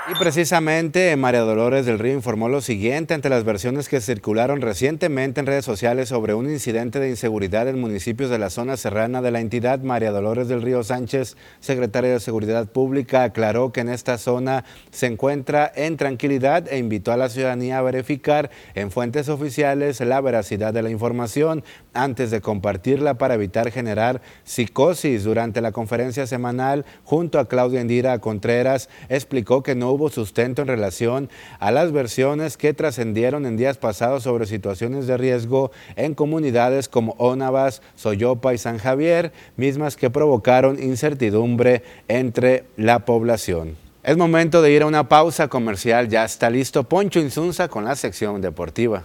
Y precisamente María Dolores del Río informó lo siguiente ante las versiones que circularon recientemente en redes sociales sobre un incidente de inseguridad en municipios de la zona serrana de la entidad. María Dolores del Río Sánchez, secretaria de Seguridad Pública, aclaró que en esta zona se encuentra en tranquilidad e invitó a la ciudadanía a verificar en fuentes oficiales la veracidad de la información antes de compartirla para evitar generar psicosis. Durante la conferencia semanal junto a Claudia Indira Contreras explicó que no hubo sustento en relación a las versiones que trascendieron en días pasados sobre situaciones de riesgo en comunidades como Onavas, Soyopa y San Javier, mismas que provocaron incertidumbre entre la población. Es momento de ir a una pausa comercial. Ya está listo Poncho Insunza con la sección deportiva.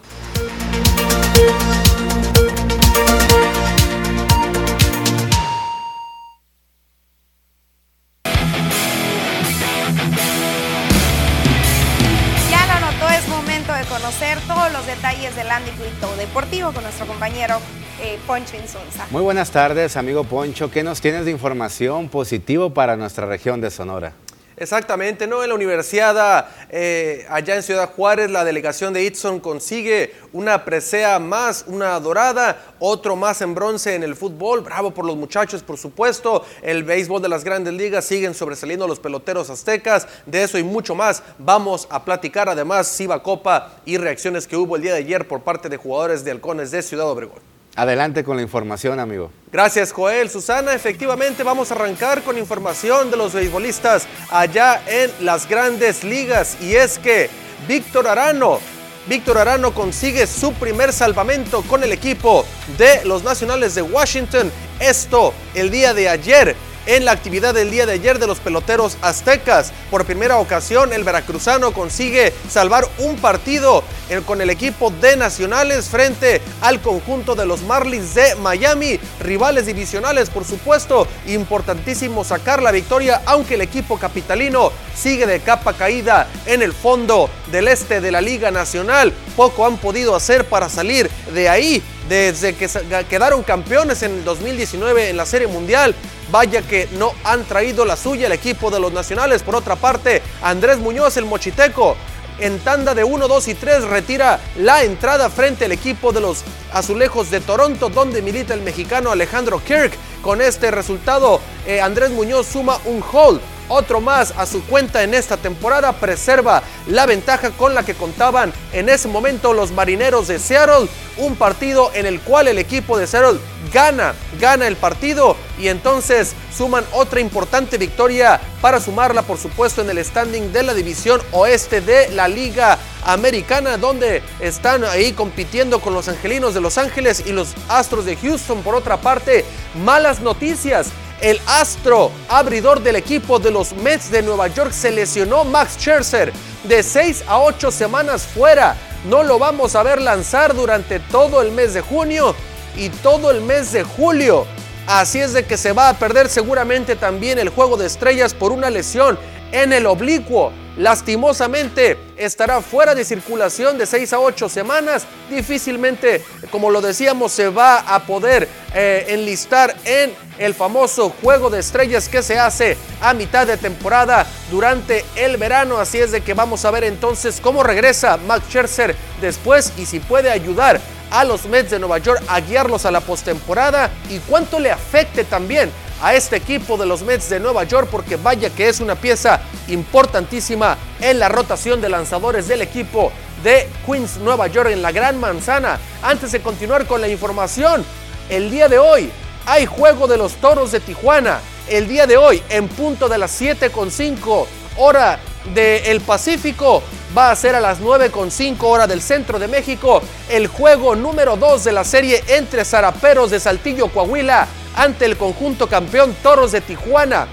Con nuestro compañero eh, Poncho Insunza. Muy buenas tardes, amigo Poncho. ¿Qué nos tienes de información positivo para nuestra región de Sonora? Exactamente, ¿no? En la universidad eh, allá en Ciudad Juárez, la delegación de Itson consigue una presea más, una dorada, otro más en bronce en el fútbol. Bravo por los muchachos, por supuesto. El béisbol de las grandes ligas siguen sobresaliendo los peloteros aztecas. De eso y mucho más vamos a platicar. Además, Siva Copa y reacciones que hubo el día de ayer por parte de jugadores de Halcones de Ciudad Obregón. Adelante con la información, amigo. Gracias, Joel. Susana, efectivamente vamos a arrancar con información de los beisbolistas allá en las grandes ligas. Y es que Víctor Arano. Víctor Arano consigue su primer salvamento con el equipo de los Nacionales de Washington. Esto el día de ayer en la actividad del día de ayer de los peloteros aztecas. Por primera ocasión, el veracruzano consigue salvar un partido con el equipo de Nacionales frente al conjunto de los Marlins de Miami, rivales divisionales, por supuesto. Importantísimo sacar la victoria, aunque el equipo capitalino sigue de capa caída en el fondo del este de la Liga Nacional. Poco han podido hacer para salir de ahí desde que quedaron campeones en el 2019 en la Serie Mundial. Vaya que no han traído la suya el equipo de los nacionales. Por otra parte, Andrés Muñoz, el mochiteco, en tanda de 1, 2 y 3 retira la entrada frente al equipo de los Azulejos de Toronto, donde milita el mexicano Alejandro Kirk. Con este resultado, eh, Andrés Muñoz suma un hold otro más a su cuenta en esta temporada, preserva la ventaja con la que contaban en ese momento los marineros de Seattle, un partido en el cual el equipo de Seattle gana, gana el partido y entonces suman otra importante victoria para sumarla por supuesto en el standing de la división oeste de la Liga Americana donde están ahí compitiendo con los Angelinos de Los Ángeles y los Astros de Houston por otra parte. Noticias, el astro abridor del equipo de los Mets de Nueva York se lesionó Max Scherzer de 6 a 8 semanas fuera. No lo vamos a ver lanzar durante todo el mes de junio y todo el mes de julio. Así es de que se va a perder seguramente también el juego de estrellas por una lesión en el oblicuo lastimosamente estará fuera de circulación de 6 a 8 semanas. Difícilmente, como lo decíamos, se va a poder eh, enlistar en el famoso juego de estrellas que se hace a mitad de temporada durante el verano. Así es de que vamos a ver entonces cómo regresa Max Scherzer después y si puede ayudar a los Mets de Nueva York a guiarlos a la postemporada y cuánto le afecte también a este equipo de los Mets de Nueva York porque vaya que es una pieza importantísima en la rotación de lanzadores del equipo de Queens, Nueva York en la Gran Manzana. Antes de continuar con la información, el día de hoy hay juego de los Toros de Tijuana. El día de hoy, en punto de las 7.5 hora del Pacífico, va a ser a las 9.5 hora del centro de México el juego número 2 de la serie entre Zaraperos de Saltillo, Coahuila ante el conjunto campeón Toros de Tijuana.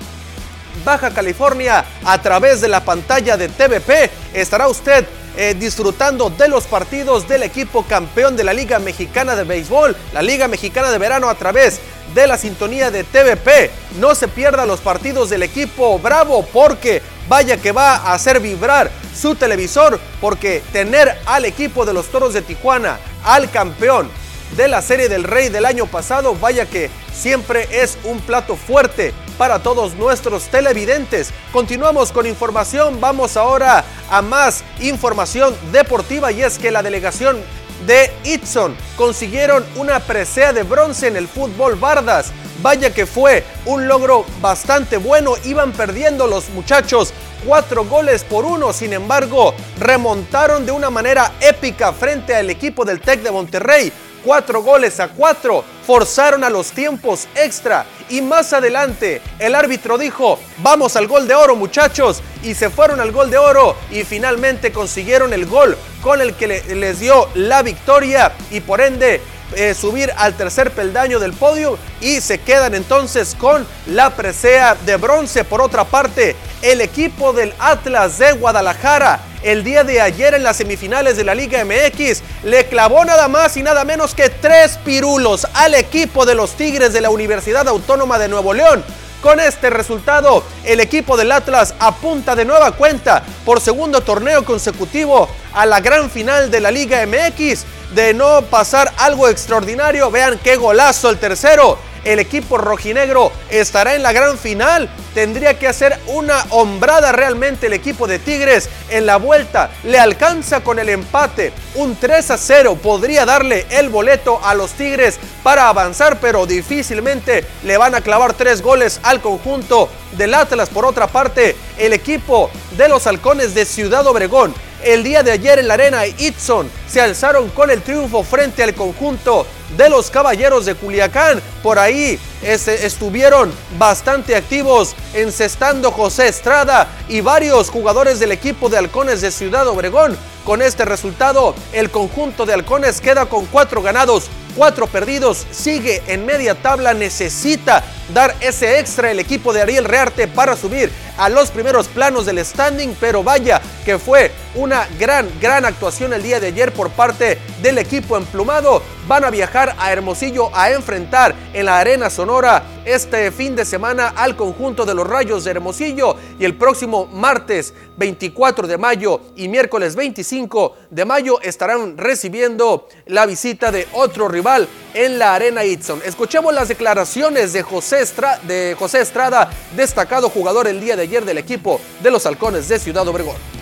Baja California a través de la pantalla de TVP. Estará usted eh, disfrutando de los partidos del equipo campeón de la Liga Mexicana de Béisbol, la Liga Mexicana de Verano a través de la sintonía de TVP. No se pierda los partidos del equipo Bravo porque vaya que va a hacer vibrar su televisor porque tener al equipo de los Toros de Tijuana, al campeón de la Serie del Rey del año pasado, vaya que siempre es un plato fuerte para todos nuestros televidentes. Continuamos con información, vamos ahora a más información deportiva y es que la delegación de Itson consiguieron una presea de bronce en el fútbol Bardas. Vaya que fue un logro bastante bueno, iban perdiendo los muchachos cuatro goles por uno. Sin embargo, remontaron de una manera épica frente al equipo del Tec de Monterrey cuatro goles a cuatro, forzaron a los tiempos extra. Y más adelante el árbitro dijo, vamos al gol de oro muchachos, y se fueron al gol de oro y finalmente consiguieron el gol con el que les dio la victoria. Y por ende eh, subir al tercer peldaño del podio. Y se quedan entonces con la presea de bronce. Por otra parte, el equipo del Atlas de Guadalajara el día de ayer en las semifinales de la Liga MX le clavó nada más y nada menos que tres pirulos al equipo de los Tigres de la Universidad Autónoma de Nuevo León. Con este resultado, el equipo del Atlas apunta de nueva cuenta por segundo torneo consecutivo a la gran final de la Liga MX. De no pasar algo extraordinario, vean qué golazo el tercero el equipo rojinegro estará en la gran final. Tendría que hacer una hombrada realmente el equipo de Tigres en la vuelta. Le alcanza con el empate. Un 3 a 0 podría darle el boleto a los Tigres para avanzar, pero difícilmente le van a clavar tres goles al conjunto del Atlas. Por otra parte, el equipo de los halcones de Ciudad Obregón el día de ayer en la arena Itson se alzaron con el triunfo frente al conjunto de los Caballeros de Culiacán. Por ahí este, estuvieron bastante activos encestando José Estrada y varios jugadores del equipo de Halcones de Ciudad Obregón. Con este resultado, el conjunto de Halcones queda con cuatro ganados, cuatro perdidos, sigue en media tabla, necesita dar ese extra el equipo de Ariel Rearte para subir a los primeros planos del standing, pero vaya que fue una gran, gran actuación el día de ayer por parte del equipo emplumado. Van a viajar a Hermosillo a enfrentar en la Arena Sonora este fin de semana al conjunto de los Rayos de Hermosillo y el próximo martes 24 de mayo y miércoles 25 de mayo estarán recibiendo la visita de otro rival en la Arena Itson. Escuchemos las declaraciones de José, de José Estrada, destacado jugador el día de ayer del equipo de los Halcones de Ciudad Obregón.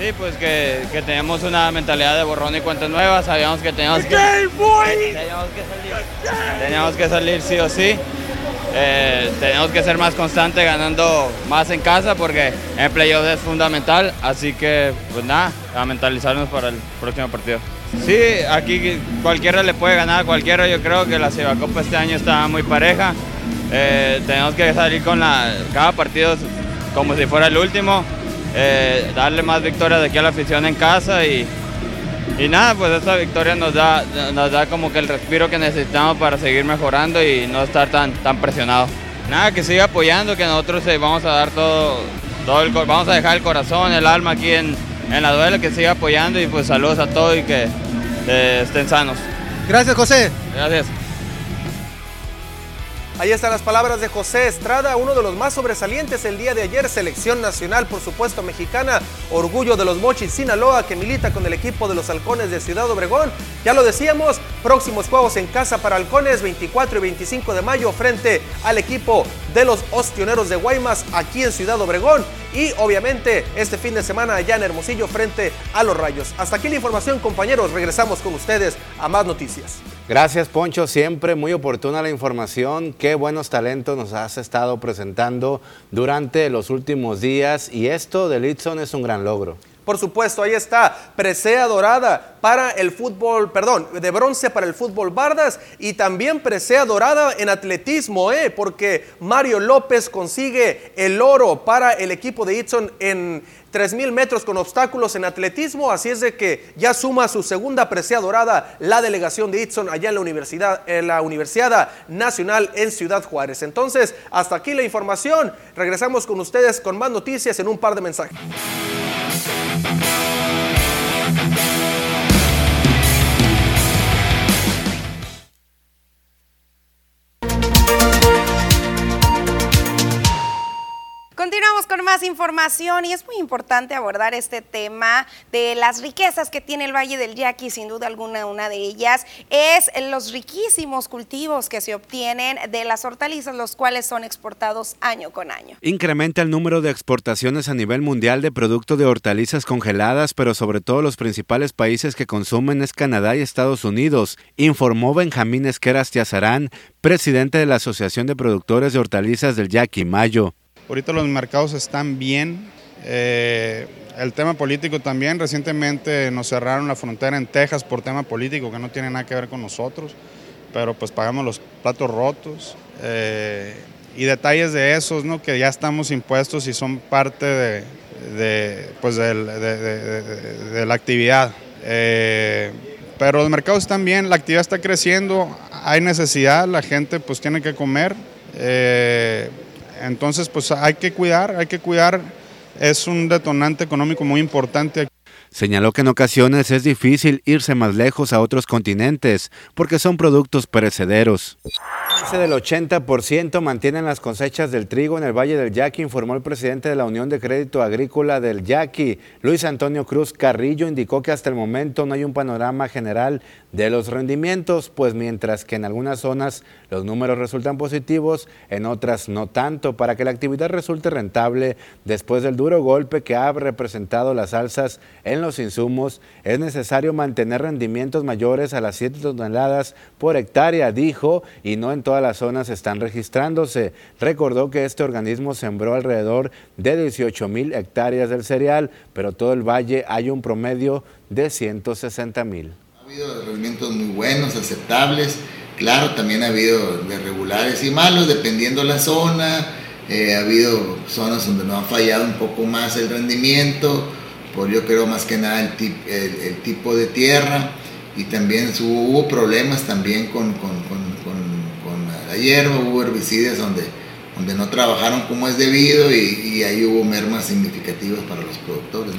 Sí, pues que, que tenemos una mentalidad de borrón y cuentas nuevas, sabíamos que teníamos que, teníamos que salir, sí o sí. Eh, tenemos que ser más constantes ganando más en casa porque en playoff es fundamental, así que pues nada, a mentalizarnos para el próximo partido. Sí, aquí cualquiera le puede ganar a cualquiera, yo creo que la Copa este año está muy pareja, eh, tenemos que salir con la, cada partido como si fuera el último, eh, darle más victorias de aquí a la afición en casa y, y nada, pues esta victoria nos da, nos da como que el respiro que necesitamos para seguir mejorando y no estar tan, tan presionados. Nada, que siga apoyando, que nosotros eh, vamos a dar todo, todo el, vamos a dejar el corazón, el alma aquí en, en la duela, que siga apoyando y pues saludos a todos y que eh, estén sanos. Gracias José. Gracias. Ahí están las palabras de José Estrada, uno de los más sobresalientes el día de ayer, selección nacional, por supuesto, mexicana, orgullo de los Mochis Sinaloa, que milita con el equipo de los Halcones de Ciudad Obregón. Ya lo decíamos, próximos juegos en casa para Halcones, 24 y 25 de mayo, frente al equipo de los Ostioneros de Guaymas, aquí en Ciudad Obregón. Y obviamente este fin de semana allá en Hermosillo, frente a los Rayos. Hasta aquí la información, compañeros. Regresamos con ustedes a más noticias. Gracias, Poncho. Siempre muy oportuna la información. Qué buenos talentos nos has estado presentando durante los últimos días. Y esto de Litson es un gran logro. Por supuesto, ahí está, presea dorada para el fútbol, perdón, de bronce para el fútbol Bardas y también presea dorada en atletismo, ¿eh? porque Mario López consigue el oro para el equipo de Itson en 3.000 metros con obstáculos en atletismo, así es de que ya suma su segunda presea dorada la delegación de Itson allá en la Universidad, en la Universidad Nacional en Ciudad Juárez. Entonces, hasta aquí la información. Regresamos con ustedes con más noticias en un par de mensajes. Más información y es muy importante abordar este tema de las riquezas que tiene el Valle del Yaqui, sin duda alguna una de ellas es los riquísimos cultivos que se obtienen de las hortalizas, los cuales son exportados año con año. Incrementa el número de exportaciones a nivel mundial de productos de hortalizas congeladas, pero sobre todo los principales países que consumen es Canadá y Estados Unidos, informó Benjamín Esqueras Tiazarán, presidente de la Asociación de Productores de Hortalizas del Yaqui Mayo. Ahorita los mercados están bien. Eh, el tema político también. Recientemente nos cerraron la frontera en Texas por tema político que no tiene nada que ver con nosotros, pero pues pagamos los platos rotos. Eh, y detalles de esos, ¿no? que ya estamos impuestos y son parte de, pues de, la actividad. Eh, pero los mercados están bien, la actividad está creciendo, hay necesidad, la gente pues tiene que comer. Entonces, pues hay que cuidar, hay que cuidar, es un detonante económico muy importante. Señaló que en ocasiones es difícil irse más lejos a otros continentes porque son productos perecederos. Del 80% mantienen las cosechas del trigo en el Valle del Yaqui, informó el presidente de la Unión de Crédito Agrícola del Yaqui, Luis Antonio Cruz Carrillo, indicó que hasta el momento no hay un panorama general de los rendimientos, pues mientras que en algunas zonas los números resultan positivos, en otras no tanto. Para que la actividad resulte rentable después del duro golpe que ha representado las alzas en los insumos, es necesario mantener rendimientos mayores a las 7 toneladas por hectárea, dijo, y no en todas las zonas están registrándose. Recordó que este organismo sembró alrededor de 18 mil hectáreas del cereal, pero todo el valle hay un promedio de 160 mil. Ha habido rendimientos muy buenos, aceptables. Claro, también ha habido de regulares y malos, dependiendo la zona. Eh, ha habido zonas donde no ha fallado un poco más el rendimiento, por yo creo más que nada el, el tipo de tierra y también hubo problemas también con, con, hierba, hubo herbicidas donde, donde no trabajaron como es debido y ahí hubo mermas significativas para los productores.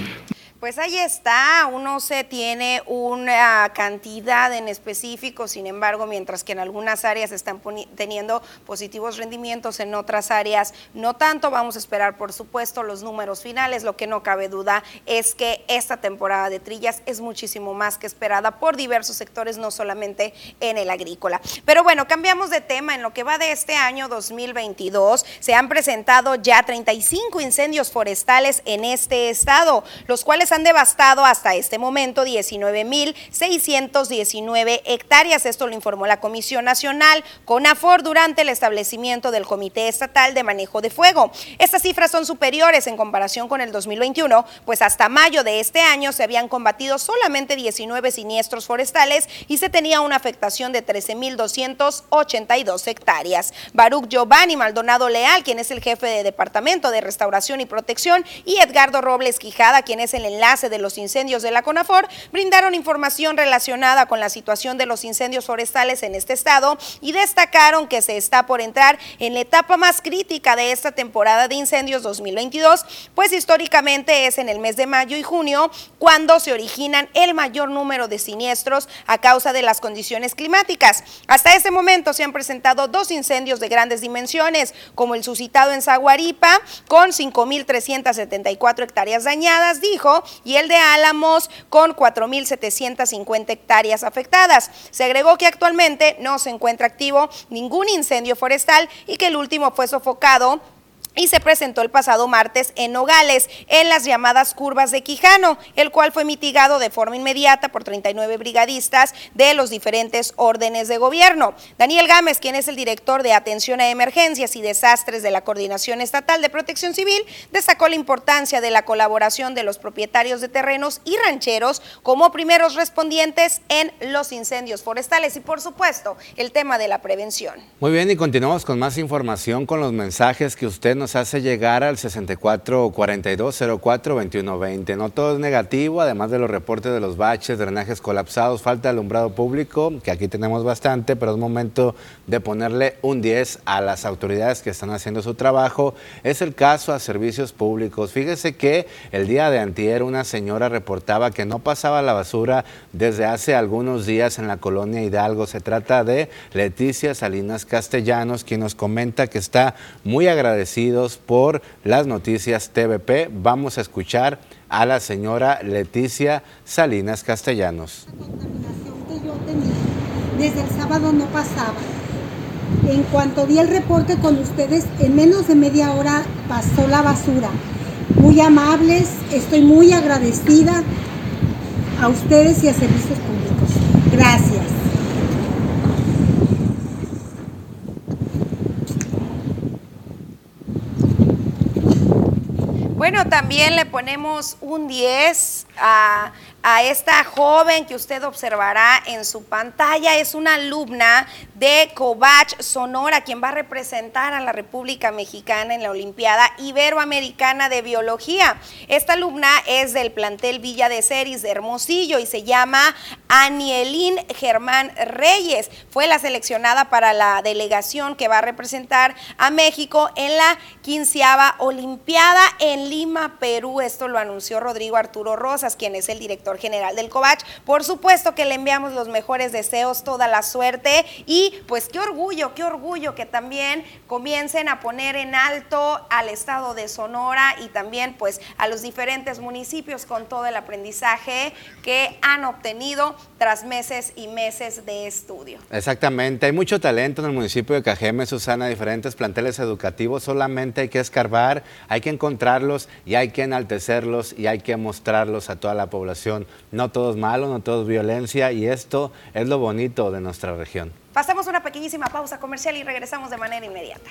Pues ahí está, uno se tiene una cantidad en específico, sin embargo, mientras que en algunas áreas están teniendo positivos rendimientos, en otras áreas no tanto. Vamos a esperar, por supuesto, los números finales. Lo que no cabe duda es que esta temporada de trillas es muchísimo más que esperada por diversos sectores, no solamente en el agrícola. Pero bueno, cambiamos de tema. En lo que va de este año 2022, se han presentado ya 35 incendios forestales en este estado, los cuales han devastado hasta este momento 19.619 hectáreas. Esto lo informó la Comisión Nacional CONAFOR durante el establecimiento del Comité Estatal de Manejo de Fuego. Estas cifras son superiores en comparación con el 2021, pues hasta mayo de este año se habían combatido solamente 19 siniestros forestales y se tenía una afectación de 13.282 hectáreas. Baruch Giovanni Maldonado Leal, quien es el jefe de Departamento de Restauración y Protección, y Edgardo Robles Quijada, quien es el enlace de los incendios de la CONAFOR, brindaron información relacionada con la situación de los incendios forestales en este estado y destacaron que se está por entrar en la etapa más crítica de esta temporada de incendios 2022, pues históricamente es en el mes de mayo y junio cuando se originan el mayor número de siniestros a causa de las condiciones climáticas. Hasta este momento se han presentado dos incendios de grandes dimensiones, como el suscitado en Zaguaripa, con 5.374 hectáreas dañadas, dijo, y el de Álamos con 4.750 hectáreas afectadas. Se agregó que actualmente no se encuentra activo ningún incendio forestal y que el último fue sofocado y se presentó el pasado martes en Nogales, en las llamadas curvas de Quijano, el cual fue mitigado de forma inmediata por 39 brigadistas de los diferentes órdenes de gobierno. Daniel Gámez, quien es el director de Atención a Emergencias y Desastres de la Coordinación Estatal de Protección Civil, destacó la importancia de la colaboración de los propietarios de terrenos y rancheros como primeros respondientes en los incendios forestales y, por supuesto, el tema de la prevención. Muy bien, y continuamos con más información con los mensajes que usted nos hace llegar al 6442042120. No todo es negativo, además de los reportes de los baches, drenajes colapsados, falta de alumbrado público, que aquí tenemos bastante, pero es momento de ponerle un 10 a las autoridades que están haciendo su trabajo. Es el caso a servicios públicos. Fíjese que el día de antier una señora reportaba que no pasaba la basura desde hace algunos días en la colonia Hidalgo. Se trata de Leticia Salinas Castellanos, quien nos comenta que está muy agradecida por las noticias TVP. Vamos a escuchar a la señora Leticia Salinas Castellanos. desde el sábado no pasaba. En cuanto vi el reporte con ustedes, en menos de media hora pasó la basura. Muy amables, estoy muy agradecida a ustedes y a Servicios Públicos. Gracias. Bueno, también le ponemos un 10 a a esta joven que usted observará en su pantalla. Es una alumna de Covach Sonora, quien va a representar a la República Mexicana en la Olimpiada Iberoamericana de Biología. Esta alumna es del plantel Villa de Ceris de Hermosillo y se llama Anielín Germán Reyes. Fue la seleccionada para la delegación que va a representar a México en la quinceava Olimpiada en Lima, Perú. Esto lo anunció Rodrigo Arturo Rosas, quien es el director general del COVACH. Por supuesto que le enviamos los mejores deseos, toda la suerte y pues qué orgullo, qué orgullo que también comiencen a poner en alto al estado de Sonora y también pues a los diferentes municipios con todo el aprendizaje que han obtenido tras meses y meses de estudio. Exactamente, hay mucho talento en el municipio de Cajeme, Susana, diferentes planteles educativos, solamente hay que escarbar, hay que encontrarlos y hay que enaltecerlos y hay que mostrarlos a toda la población no todo es malo, no todo es violencia y esto es lo bonito de nuestra región. Pasamos una pequeñísima pausa comercial y regresamos de manera inmediata.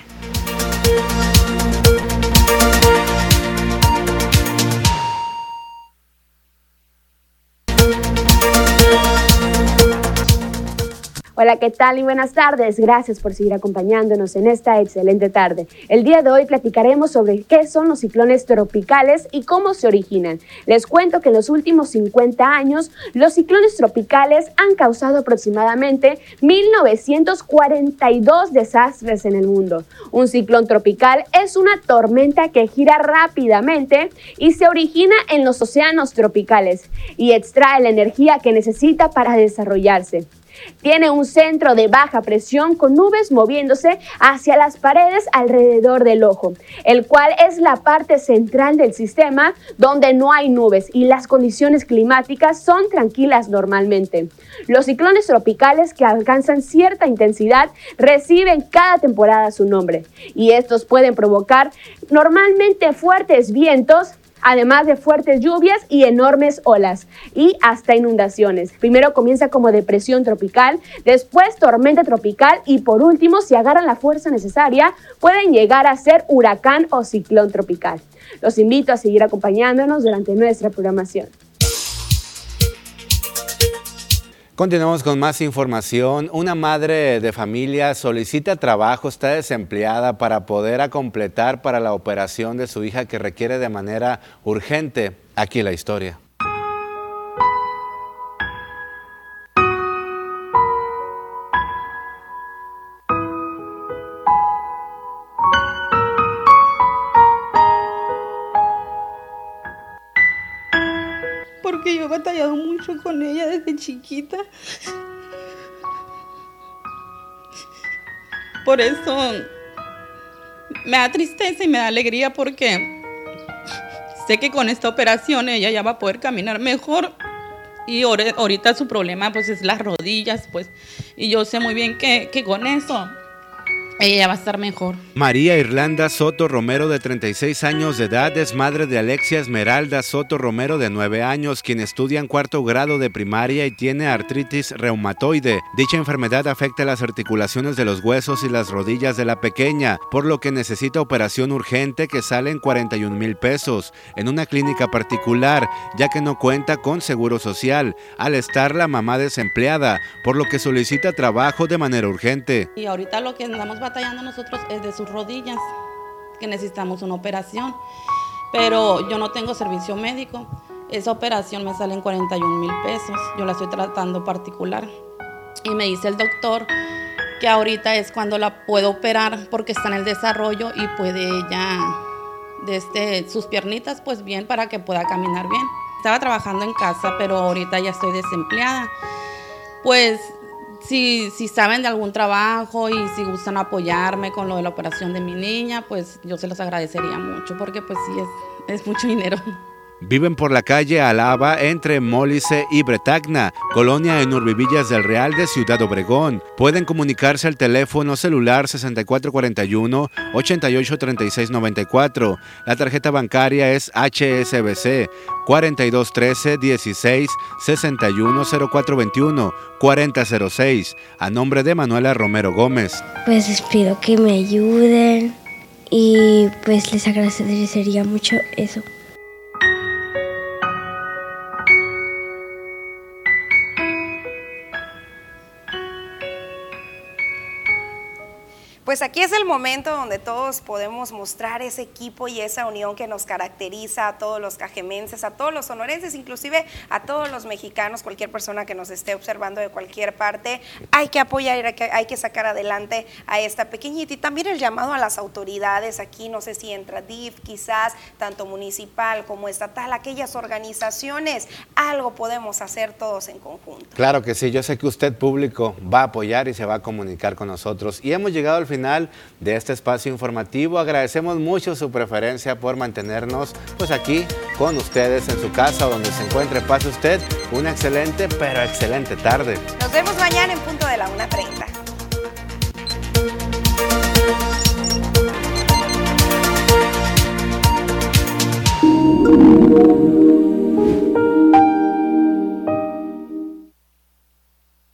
Hola, ¿qué tal y buenas tardes? Gracias por seguir acompañándonos en esta excelente tarde. El día de hoy platicaremos sobre qué son los ciclones tropicales y cómo se originan. Les cuento que en los últimos 50 años los ciclones tropicales han causado aproximadamente 1942 desastres en el mundo. Un ciclón tropical es una tormenta que gira rápidamente y se origina en los océanos tropicales y extrae la energía que necesita para desarrollarse. Tiene un centro de baja presión con nubes moviéndose hacia las paredes alrededor del ojo, el cual es la parte central del sistema donde no hay nubes y las condiciones climáticas son tranquilas normalmente. Los ciclones tropicales que alcanzan cierta intensidad reciben cada temporada su nombre y estos pueden provocar normalmente fuertes vientos además de fuertes lluvias y enormes olas y hasta inundaciones. Primero comienza como depresión tropical, después tormenta tropical y por último, si agarran la fuerza necesaria, pueden llegar a ser huracán o ciclón tropical. Los invito a seguir acompañándonos durante nuestra programación. Continuamos con más información. Una madre de familia solicita trabajo, está desempleada para poder completar para la operación de su hija que requiere de manera urgente. Aquí la historia. Batallado mucho con ella desde chiquita. Por eso me da tristeza y me da alegría porque sé que con esta operación ella ya va a poder caminar mejor. Y ahorita su problema pues es las rodillas, pues. Y yo sé muy bien que, que con eso ella va a estar mejor. María Irlanda Soto Romero, de 36 años de edad, es madre de Alexia Esmeralda Soto Romero, de 9 años, quien estudia en cuarto grado de primaria y tiene artritis reumatoide. Dicha enfermedad afecta las articulaciones de los huesos y las rodillas de la pequeña, por lo que necesita operación urgente que sale en 41 mil pesos en una clínica particular, ya que no cuenta con seguro social, al estar la mamá desempleada, por lo que solicita trabajo de manera urgente. Y ahorita lo que andamos batallando nosotros es de sus rodillas, que necesitamos una operación. Pero yo no tengo servicio médico. Esa operación me sale en 41 mil pesos. Yo la estoy tratando particular. Y me dice el doctor que ahorita es cuando la puedo operar porque está en el desarrollo y puede ella, desde este, sus piernitas, pues bien, para que pueda caminar bien. Estaba trabajando en casa, pero ahorita ya estoy desempleada. Pues si, si saben de algún trabajo y si gustan apoyarme con lo de la operación de mi niña, pues yo se los agradecería mucho porque pues sí es, es mucho dinero. Viven por la calle Alaba entre Mólice y Bretagna, colonia en Urbivillas del Real de Ciudad Obregón. Pueden comunicarse al teléfono celular 6441-883694. La tarjeta bancaria es HSBC 4213 16 61 0421 4006 a nombre de Manuela Romero Gómez. Pues les pido que me ayuden y pues les agradecería mucho eso. Pues aquí es el momento donde todos podemos mostrar ese equipo y esa unión que nos caracteriza a todos los cajemenses, a todos los sonorenses, inclusive a todos los mexicanos, cualquier persona que nos esté observando de cualquier parte. Hay que apoyar, hay que, sacar adelante a esta pequeñita. Y también el llamado a las autoridades aquí, no sé si entra DIF, quizás tanto municipal como estatal, aquellas organizaciones, algo podemos hacer todos en conjunto. Claro que sí, yo sé que usted público va a apoyar y se va a comunicar con nosotros. Y hemos llegado al final de este espacio informativo. Agradecemos mucho su preferencia por mantenernos pues aquí con ustedes en su casa donde se encuentre. Pase usted una excelente, pero excelente tarde. Nos vemos mañana en punto de la 1.30. thank